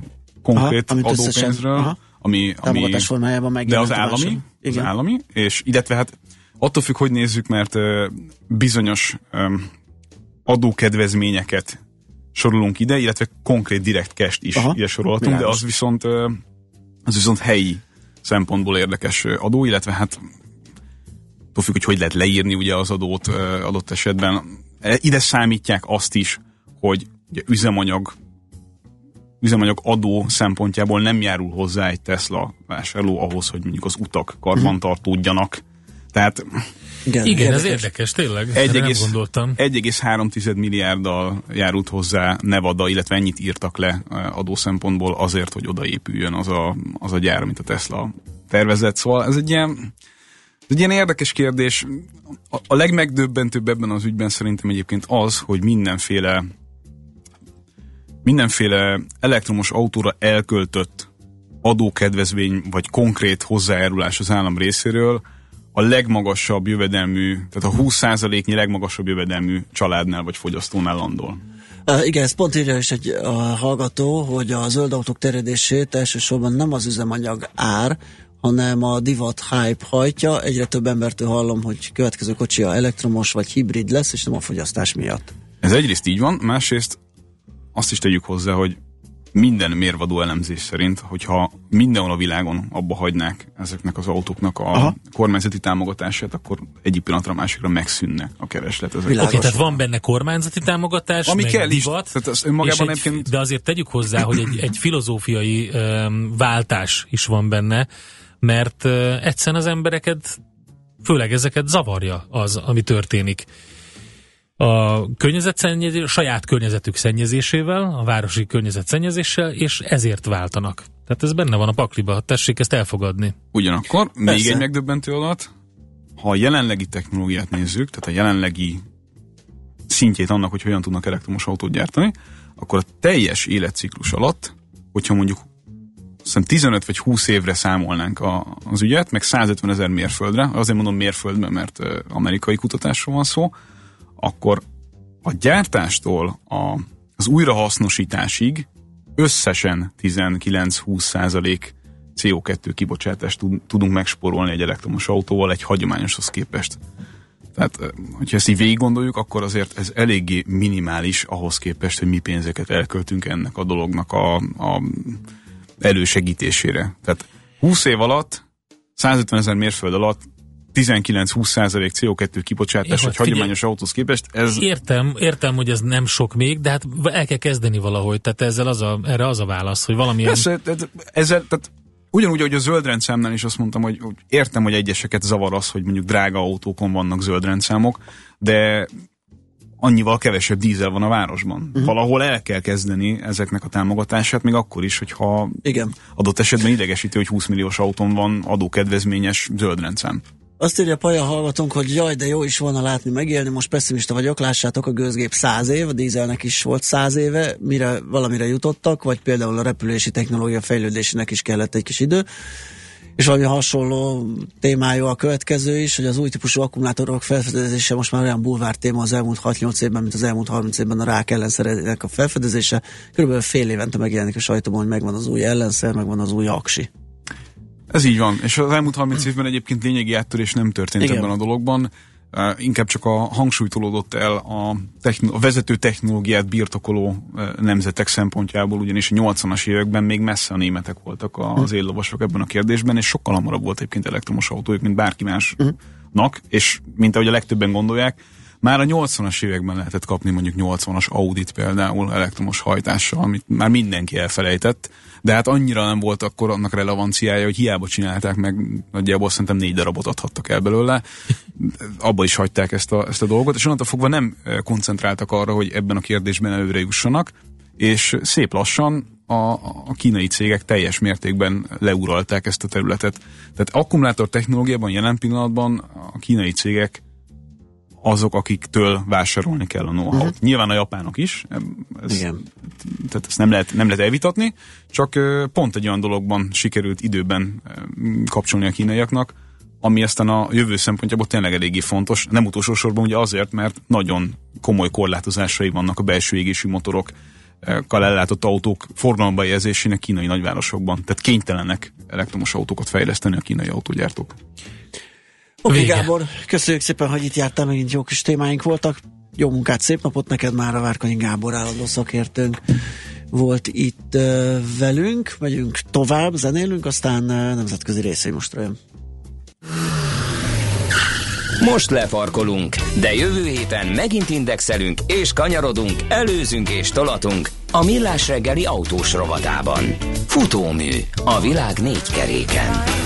konkrét aha, adópénzről. Aha. Ami, ami, formájában De az állami, az állami, és illetve hát attól függ, hogy nézzük, mert bizonyos adókedvezményeket sorolunk ide, illetve konkrét direkt cash is Aha, ide sorolhatunk, de az viszont, az viszont helyi szempontból érdekes adó, illetve hát attól függ, hogy hogy lehet leírni ugye az adót adott esetben. E, ide számítják azt is, hogy ugye üzemanyag üzemanyag adó szempontjából nem járul hozzá egy Tesla vásárló ahhoz, hogy mondjuk az utak karbantartódjanak. Tehát igen, Igen ez érdekes, tényleg. 1,3 milliárddal járult hozzá Nevada, illetve ennyit írtak le adó szempontból azért, hogy odaépüljön az a, az a gyár, amit a Tesla tervezett. Szóval ez egy ilyen, ez egy ilyen érdekes kérdés. A, a legmegdöbbentőbb ebben az ügyben szerintem egyébként az, hogy mindenféle mindenféle elektromos autóra elköltött adókedvezmény vagy konkrét hozzájárulás az állam részéről a legmagasabb jövedelmű, tehát a 20%-nyi legmagasabb jövedelmű családnál vagy fogyasztónál landol. Igen, ez pont írja is egy a hallgató, hogy a zöld autók terjedését elsősorban nem az üzemanyag ár, hanem a divat hype hajtja. Egyre több embertől hallom, hogy következő kocsia elektromos vagy hibrid lesz, és nem a fogyasztás miatt. Ez egyrészt így van, másrészt azt is tegyük hozzá, hogy minden mérvadó elemzés szerint, hogyha mindenhol a világon abba hagynák ezeknek az autóknak a Aha. kormányzati támogatását, akkor egyik pillanatra a másikra megszűnne a kereslet. Oké, okay, tehát van benne kormányzati támogatás, Ami meg kell divat, is. Tehát az önmagában egy, egyébként... De azért tegyük hozzá, hogy egy, egy filozófiai um, váltás is van benne, mert uh, egyszerűen az embereket, főleg ezeket zavarja az, ami történik a környezetszennyezés, a saját környezetük szennyezésével, a városi környezetszennyezéssel, és ezért váltanak. Tehát ez benne van a pakliba, tessék ezt elfogadni. Ugyanakkor Persze. még egy megdöbbentő adat, ha a jelenlegi technológiát nézzük, tehát a jelenlegi szintjét annak, hogy hogyan tudnak elektromos autót gyártani, akkor a teljes életciklus alatt, hogyha mondjuk szerintem 15 vagy 20 évre számolnánk a, az ügyet, meg 150 ezer mérföldre, azért mondom mérföldbe, mert amerikai kutatásról van szó, akkor a gyártástól a, az újrahasznosításig összesen 19-20 százalék CO2 kibocsátást tudunk megsporolni egy elektromos autóval egy hagyományoshoz képest. Tehát, hogyha ezt így végig gondoljuk, akkor azért ez eléggé minimális ahhoz képest, hogy mi pénzeket elköltünk ennek a dolognak a, a elősegítésére. Tehát 20 év alatt, 150 ezer mérföld alatt 19-20% CO2 kibocsátás egy hagyományos autóhoz képest. Ez... Értem, értem, hogy ez nem sok még, de hát el kell kezdeni valahogy, tehát ezzel az a, erre az a válasz, hogy valamilyen... Persze, tehát, ezzel, tehát ugyanúgy, ahogy a zöldrendszámnál is azt mondtam, hogy, hogy értem, hogy egyeseket zavar az, hogy mondjuk drága autókon vannak zöldrendszámok, de annyival kevesebb dízel van a városban. Uh-huh. Valahol el kell kezdeni ezeknek a támogatását, még akkor is, hogyha Igen. adott esetben idegesítő, hogy 20 milliós autón van adókedvezményes zöldrendszám. Azt írja Paja hallgatónk, hogy jaj, de jó is volna látni, megélni, most pessimista vagyok, lássátok, a gőzgép száz év, a dízelnek is volt száz éve, mire valamire jutottak, vagy például a repülési technológia fejlődésének is kellett egy kis idő. És valami hasonló témája a következő is, hogy az új típusú akkumulátorok felfedezése most már olyan bulvár téma az elmúlt 6-8 évben, mint az elmúlt 30 évben a rák ellenszerének a felfedezése. Körülbelül fél évente megjelenik a sajtóban, hogy megvan az új ellenszer, megvan az új aksi. Ez így van, és az elmúlt 30 évben egyébként lényegi áttörés nem történt Igen. ebben a dologban. Inkább csak a hangsúly tolódott el a, techn- a vezető technológiát birtokoló nemzetek szempontjából, ugyanis a 80-as években még messze a németek voltak az hm. éllovasok ebben a kérdésben, és sokkal hamarabb volt egyébként elektromos autójuk, mint bárki másnak, hm. és mint ahogy a legtöbben gondolják, már a 80-as években lehetett kapni mondjuk 80-as Audit például elektromos hajtással, amit már mindenki elfelejtett, de hát annyira nem volt akkor annak relevanciája, hogy hiába csinálták meg, nagyjából szerintem négy darabot adhattak el belőle, *laughs* abba is hagyták ezt a, ezt a dolgot, és onnantól fogva nem koncentráltak arra, hogy ebben a kérdésben előre jussanak, és szép lassan a, a kínai cégek teljes mértékben leuralták ezt a területet. Tehát akkumulátor technológiában jelen pillanatban a kínai cégek azok, akiktől vásárolni kell a know Uh-huh. Nyilván a japánok is, ez, Igen. tehát ezt nem lehet, nem lehet elvitatni, csak pont egy olyan dologban sikerült időben kapcsolni a kínaiaknak, ami aztán a jövő szempontjából tényleg eléggé fontos, nem utolsó sorban ugye azért, mert nagyon komoly korlátozásai vannak a belső égésű motorok, ellátott autók forgalomba jelzésének kínai nagyvárosokban. Tehát kénytelenek elektromos autókat fejleszteni a kínai autógyártók. Oké, okay, Gábor, köszönjük szépen, hogy itt jártál, megint jó kis témáink voltak. Jó munkát, szép napot neked már a Várkonyi Gábor állandó szakértőnk volt itt uh, velünk, megyünk tovább, zenélünk, aztán uh, nemzetközi részei most jön. Most lefarkolunk, de jövő héten megint indexelünk és kanyarodunk, előzünk és tolatunk a Millás reggeli autós rovatában. Futómű a világ négy keréken.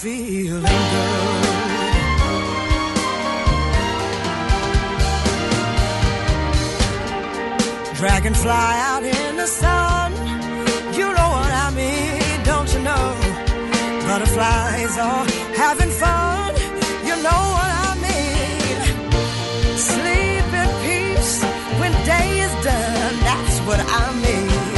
Feeling good. Dragonfly out in the sun. You know what I mean, don't you know? Butterflies are having fun. You know what I mean. Sleep in peace when day is done. That's what I mean.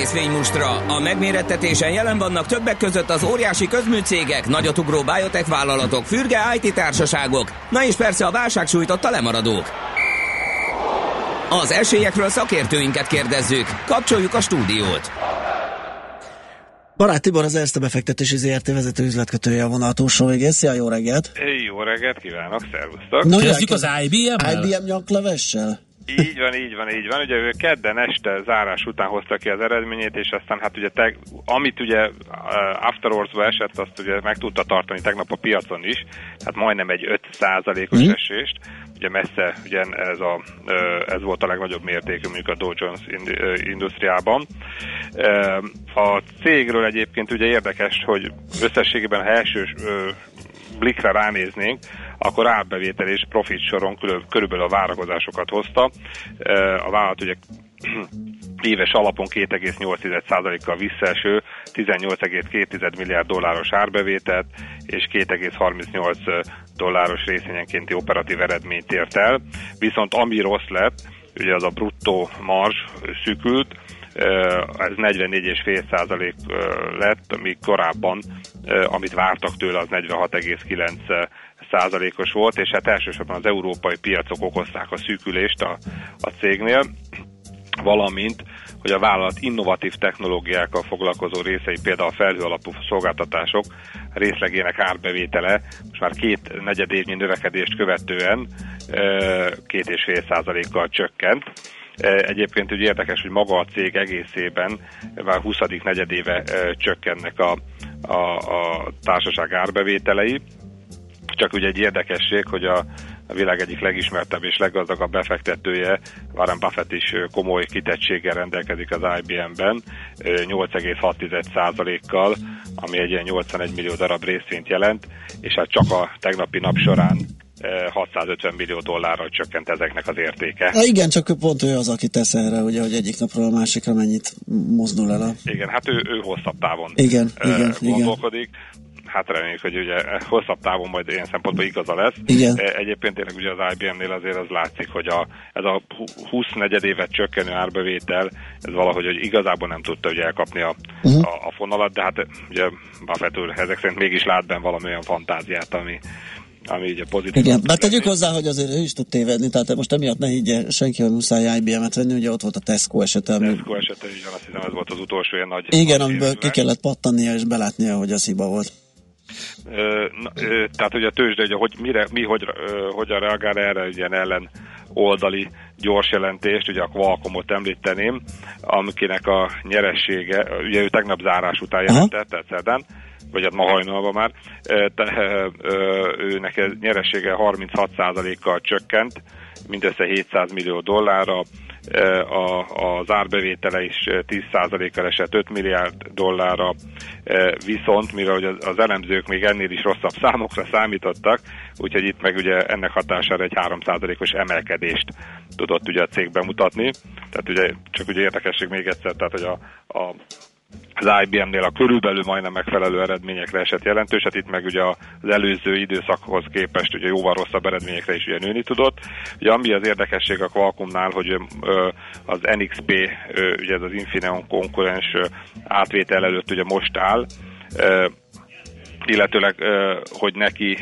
Részvénymustra. A megmérettetésen jelen vannak többek között az óriási közműcégek, nagyotugró biotech vállalatok, fürge IT társaságok, na és persze a válság sújtotta lemaradók. Az esélyekről szakértőinket kérdezzük. Kapcsoljuk a stúdiót. Barát Tibor az Erste befektetési ZRT vezető üzletkötője a vonal túlsó végén. Szia, jó reggelt! Jó reggelt kívánok, szervusztok! Na, Kezdjük az IBM-mel? IBM nyaklevessel? Így van, így van, így van. Ugye ő kedden este zárás után hozta ki az eredményét, és aztán hát ugye, te, amit ugye uh, afterwards esett, azt ugye meg tudta tartani tegnap a piacon is, tehát majdnem egy 5%-os Mhm. esést. Ugye messze ugye ez, a, uh, ez volt a legnagyobb mértékű mondjuk a Dow Jones ind- uh, industriában. Uh, A cégről egyébként ugye érdekes, hogy összességében ha első blikre ránéznénk, akkor árbevétel és profit soron körülbelül a várakozásokat hozta. A vállalat ugye *clears throat* éves alapon 2,8%-kal visszaeső 18,2 milliárd dolláros árbevételt és 2,38 dolláros részvényenkénti operatív eredményt ért el. Viszont ami rossz lett, ugye az a bruttó marzs szűkült, ez 44,5% lett, ami korábban, amit vártak tőle, az 46,9 százalékos volt, és hát elsősorban az európai piacok okozták a szűkülést a, a cégnél, valamint, hogy a vállalat innovatív technológiákkal foglalkozó részei, például a felhő alapú szolgáltatások részlegének árbevétele most már két negyedévnyi növekedést követően két és fél százalékkal csökkent. Egyébként ugye érdekes, hogy maga a cég egészében már 20. negyedéve csökkennek a, a, a társaság árbevételei, csak ugye egy érdekesség, hogy a, a világ egyik legismertebb és leggazdagabb befektetője, Warren Buffett is komoly kitettséggel rendelkezik az IBM-ben, 8,6%-kal, ami egy ilyen 81 millió darab részvényt jelent, és hát csak a tegnapi nap során 650 millió dollárral csökkent ezeknek az értéke. Na igen, csak pont ő az, aki tesz erre, ugye, hogy egyik napról a másikra mennyit mozdul el a... Igen, hát ő, ő hosszabb távon igen, igen, gondolkodik. Igen hát reméljük, hogy ugye hosszabb távon majd ilyen szempontból igaza lesz. Igen. Egyébként tényleg ugye az IBM-nél azért az látszik, hogy a, ez a 20 évet csökkenő árbevétel, ez valahogy hogy igazából nem tudta ugye elkapni a, uh-huh. a, a fonalat, de hát ugye Buffett úr ezek szerint mégis lát benne valami olyan fantáziát, ami, ami ugye pozitív. Igen, de tegyük hozzá, hogy azért ő is tud tévedni, tehát most emiatt ne higgye senki, hogy muszáj IBM-et venni, ugye ott volt a Tesco esete. Ami... Tesco esete, igen, azt hiszem ez volt az utolsó ilyen nagy... Igen, amiből ki kellett pattannia és belátnia, hogy az hiba volt. Na, tehát ugye a tőzsde, ugye, hogy mire, mi hogy, hogyan reagál erre, ilyen ellen oldali gyors jelentést, ugye a Qualcommot említeném, amikinek a nyeressége, ugye ő tegnap zárás után jelentett, tehát szerdán, vagy hát ma hajnalban már, te, őnek nyeressége 36%-kal csökkent, mindössze 700 millió dollárra, a, az árbevétele is 10%-kal esett 5 milliárd dollárra, viszont mivel az elemzők még ennél is rosszabb számokra számítottak, úgyhogy itt meg ugye ennek hatására egy 3%-os emelkedést tudott ugye a cég bemutatni. Tehát ugye csak ugye érdekesség még egyszer, tehát hogy a, a az IBM-nél a körülbelül majdnem megfelelő eredményekre esett jelentős, hát itt meg ugye az előző időszakhoz képest ugye jóval rosszabb eredményekre is ugye nőni tudott. Ugye ami az érdekesség a Qualcommnál, hogy az NXP, ugye ez az Infineon konkurens átvétel előtt ugye most áll, illetőleg, hogy neki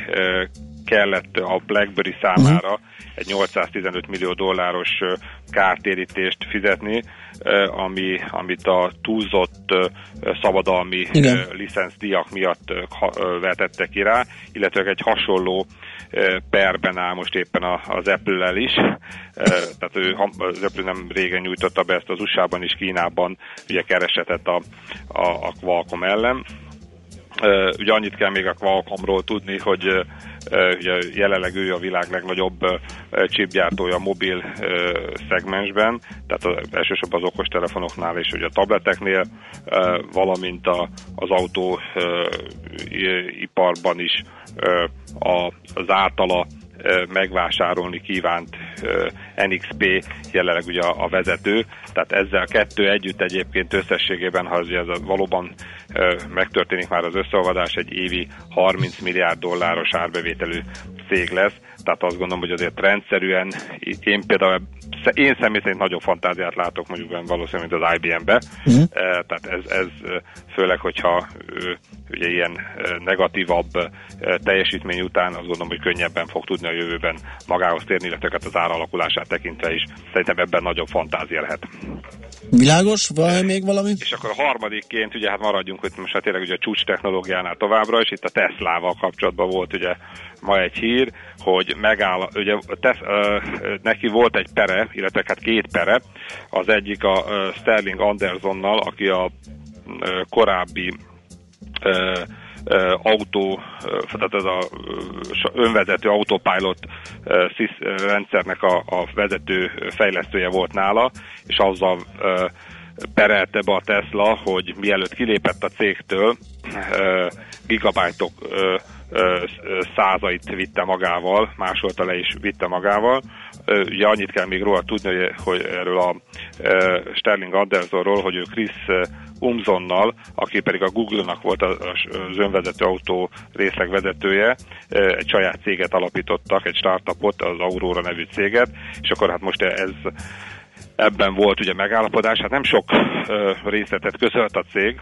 kellett a BlackBerry számára uh-huh egy 815 millió dolláros kártérítést fizetni, ami, amit a túlzott szabadalmi licencdíjak miatt vetettek ki rá, illetve egy hasonló perben áll most éppen az Apple-lel is. Tehát ő, az Apple nem régen nyújtotta be ezt az USA-ban és Kínában ugye keresetet a, a, a Qualcomm ellen. Ugye annyit kell még a Qualcommról tudni, hogy ugye jelenleg ő a világ legnagyobb chipgyártója a mobil szegmensben, tehát elsősorban az okostelefonoknál és ugye a tableteknél, valamint a, az autóiparban is az általa megvásárolni kívánt NXP jelenleg ugye a vezető, tehát ezzel kettő együtt egyébként összességében, ha ez a valóban megtörténik már az összeolvadás, egy évi 30 milliárd dolláros árbevételű cég lesz, tehát azt gondolom, hogy azért rendszerűen én például én személy szerint nagyobb fantáziát látok mondjuk valószínűleg, mint az IBM-be, uh-huh. tehát ez, ez főleg, hogyha ugye ilyen negatívabb teljesítmény után azt gondolom, hogy könnyebben fog tudni a jövőben magához térni, illetve az áralakulását tekintve is. Szerintem ebben nagyobb fantázia lehet. Világos? Van még valami? És akkor a harmadikként, ugye hát maradjunk, hogy most hát tényleg ugye a csúcs technológiánál továbbra, és itt a Teslával kapcsolatban volt ugye ma egy hír, hogy megáll, ugye tesz, uh, neki volt egy pere, illetve hát két pere, az egyik a uh, Sterling Andersonnal, aki a uh, korábbi uh, autó, tehát ez a önvezető autopilot rendszernek a, a vezető fejlesztője volt nála, és azzal perelte be a Tesla, hogy mielőtt kilépett a cégtől, gigabájtok százait vitte magával, másolta le is vitte magával, ugye annyit kell még róla tudni, hogy, hogy erről a Sterling Andersonról, hogy ő Chris Umzonnal, aki pedig a Google-nak volt az önvezető autó részlegvezetője, egy saját céget alapítottak, egy startupot, az Aurora nevű céget, és akkor hát most ez Ebben volt ugye megállapodás, hát nem sok részletet közölt a cég,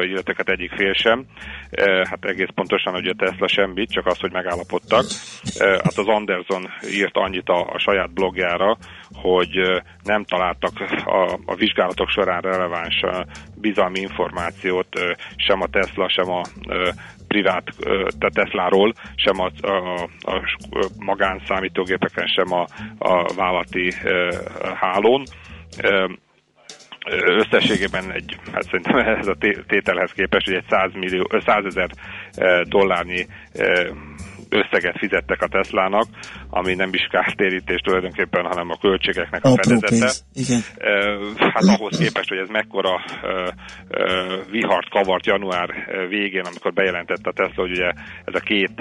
illetve hát egyik fél sem. Hát egész pontosan ugye Tesla semmit, csak az, hogy megállapodtak. Hát az Anderson írt annyit a, a saját blogjára, hogy nem találtak a, a vizsgálatok során releváns bizalmi információt sem a Tesla, sem a privát tehát Tesláról, sem a, a, a magánszámítógépeken, sem a, a vállalati hálón. Összességében egy, hát szerintem *laughs* ez a tételhez képest, hogy egy 100, millió, 100 ezer dollárnyi összeget fizettek a Teslának, ami nem is kártérítés tulajdonképpen, hanem a költségeknek a Apró fedezete. Igen. Hát ahhoz képest, hogy ez mekkora vihart kavart január végén, amikor bejelentette a Tesla, hogy ugye ez a két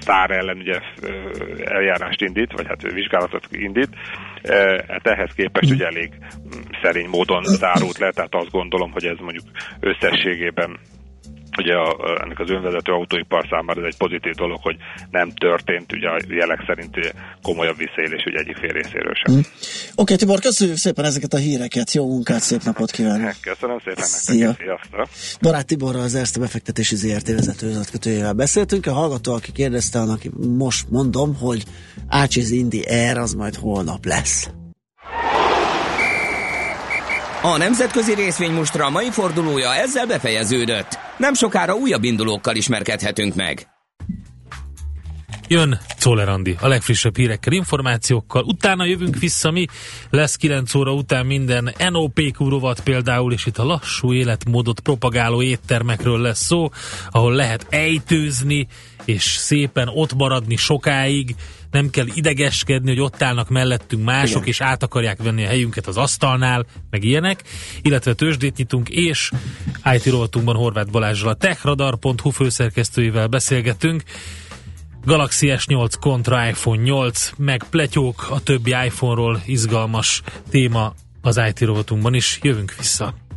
sztár ellen ugye eljárást indít, vagy hát vizsgálatot indít. Hát ehhez képest ugye elég szerény módon zárult le, tehát azt gondolom, hogy ez mondjuk összességében ugye a, ennek az önvezető autóipar számára ez egy pozitív dolog, hogy nem történt ugye a jelek szerint ugye komolyabb visszaélés ugye egyik fél részéről sem. Mm. Oké, okay, Tibor, köszönjük szépen ezeket a híreket, jó munkát, szép napot kívánok! Köszönöm szépen nektek, sziasztok! Barát Tiborral az Erste befektetési ZRT vezetővezetőjével beszéltünk, a hallgató, aki kérdezte, annak most mondom, hogy Ácsiz Indi Air az majd holnap lesz. A nemzetközi részvénymustra mai fordulója ezzel befejeződött. Nem sokára újabb indulókkal ismerkedhetünk meg. Jön Czoller Andi, a legfrissebb hírekkel, információkkal. Utána jövünk vissza mi, lesz 9 óra után minden NOPQ rovat például, és itt a lassú életmódot propagáló éttermekről lesz szó, ahol lehet ejtőzni, és szépen ott maradni sokáig, nem kell idegeskedni, hogy ott állnak mellettünk mások, Igen. és át akarják venni a helyünket az asztalnál, meg ilyenek, illetve tőzsdét nyitunk, és IT rovatunkban Horváth Balázsral a techradar.hu főszerkesztőjével beszélgetünk, Galaxy S8 kontra iPhone 8, meg pletyók a többi iPhone-ról izgalmas téma az IT rovatunkban is. Jövünk vissza.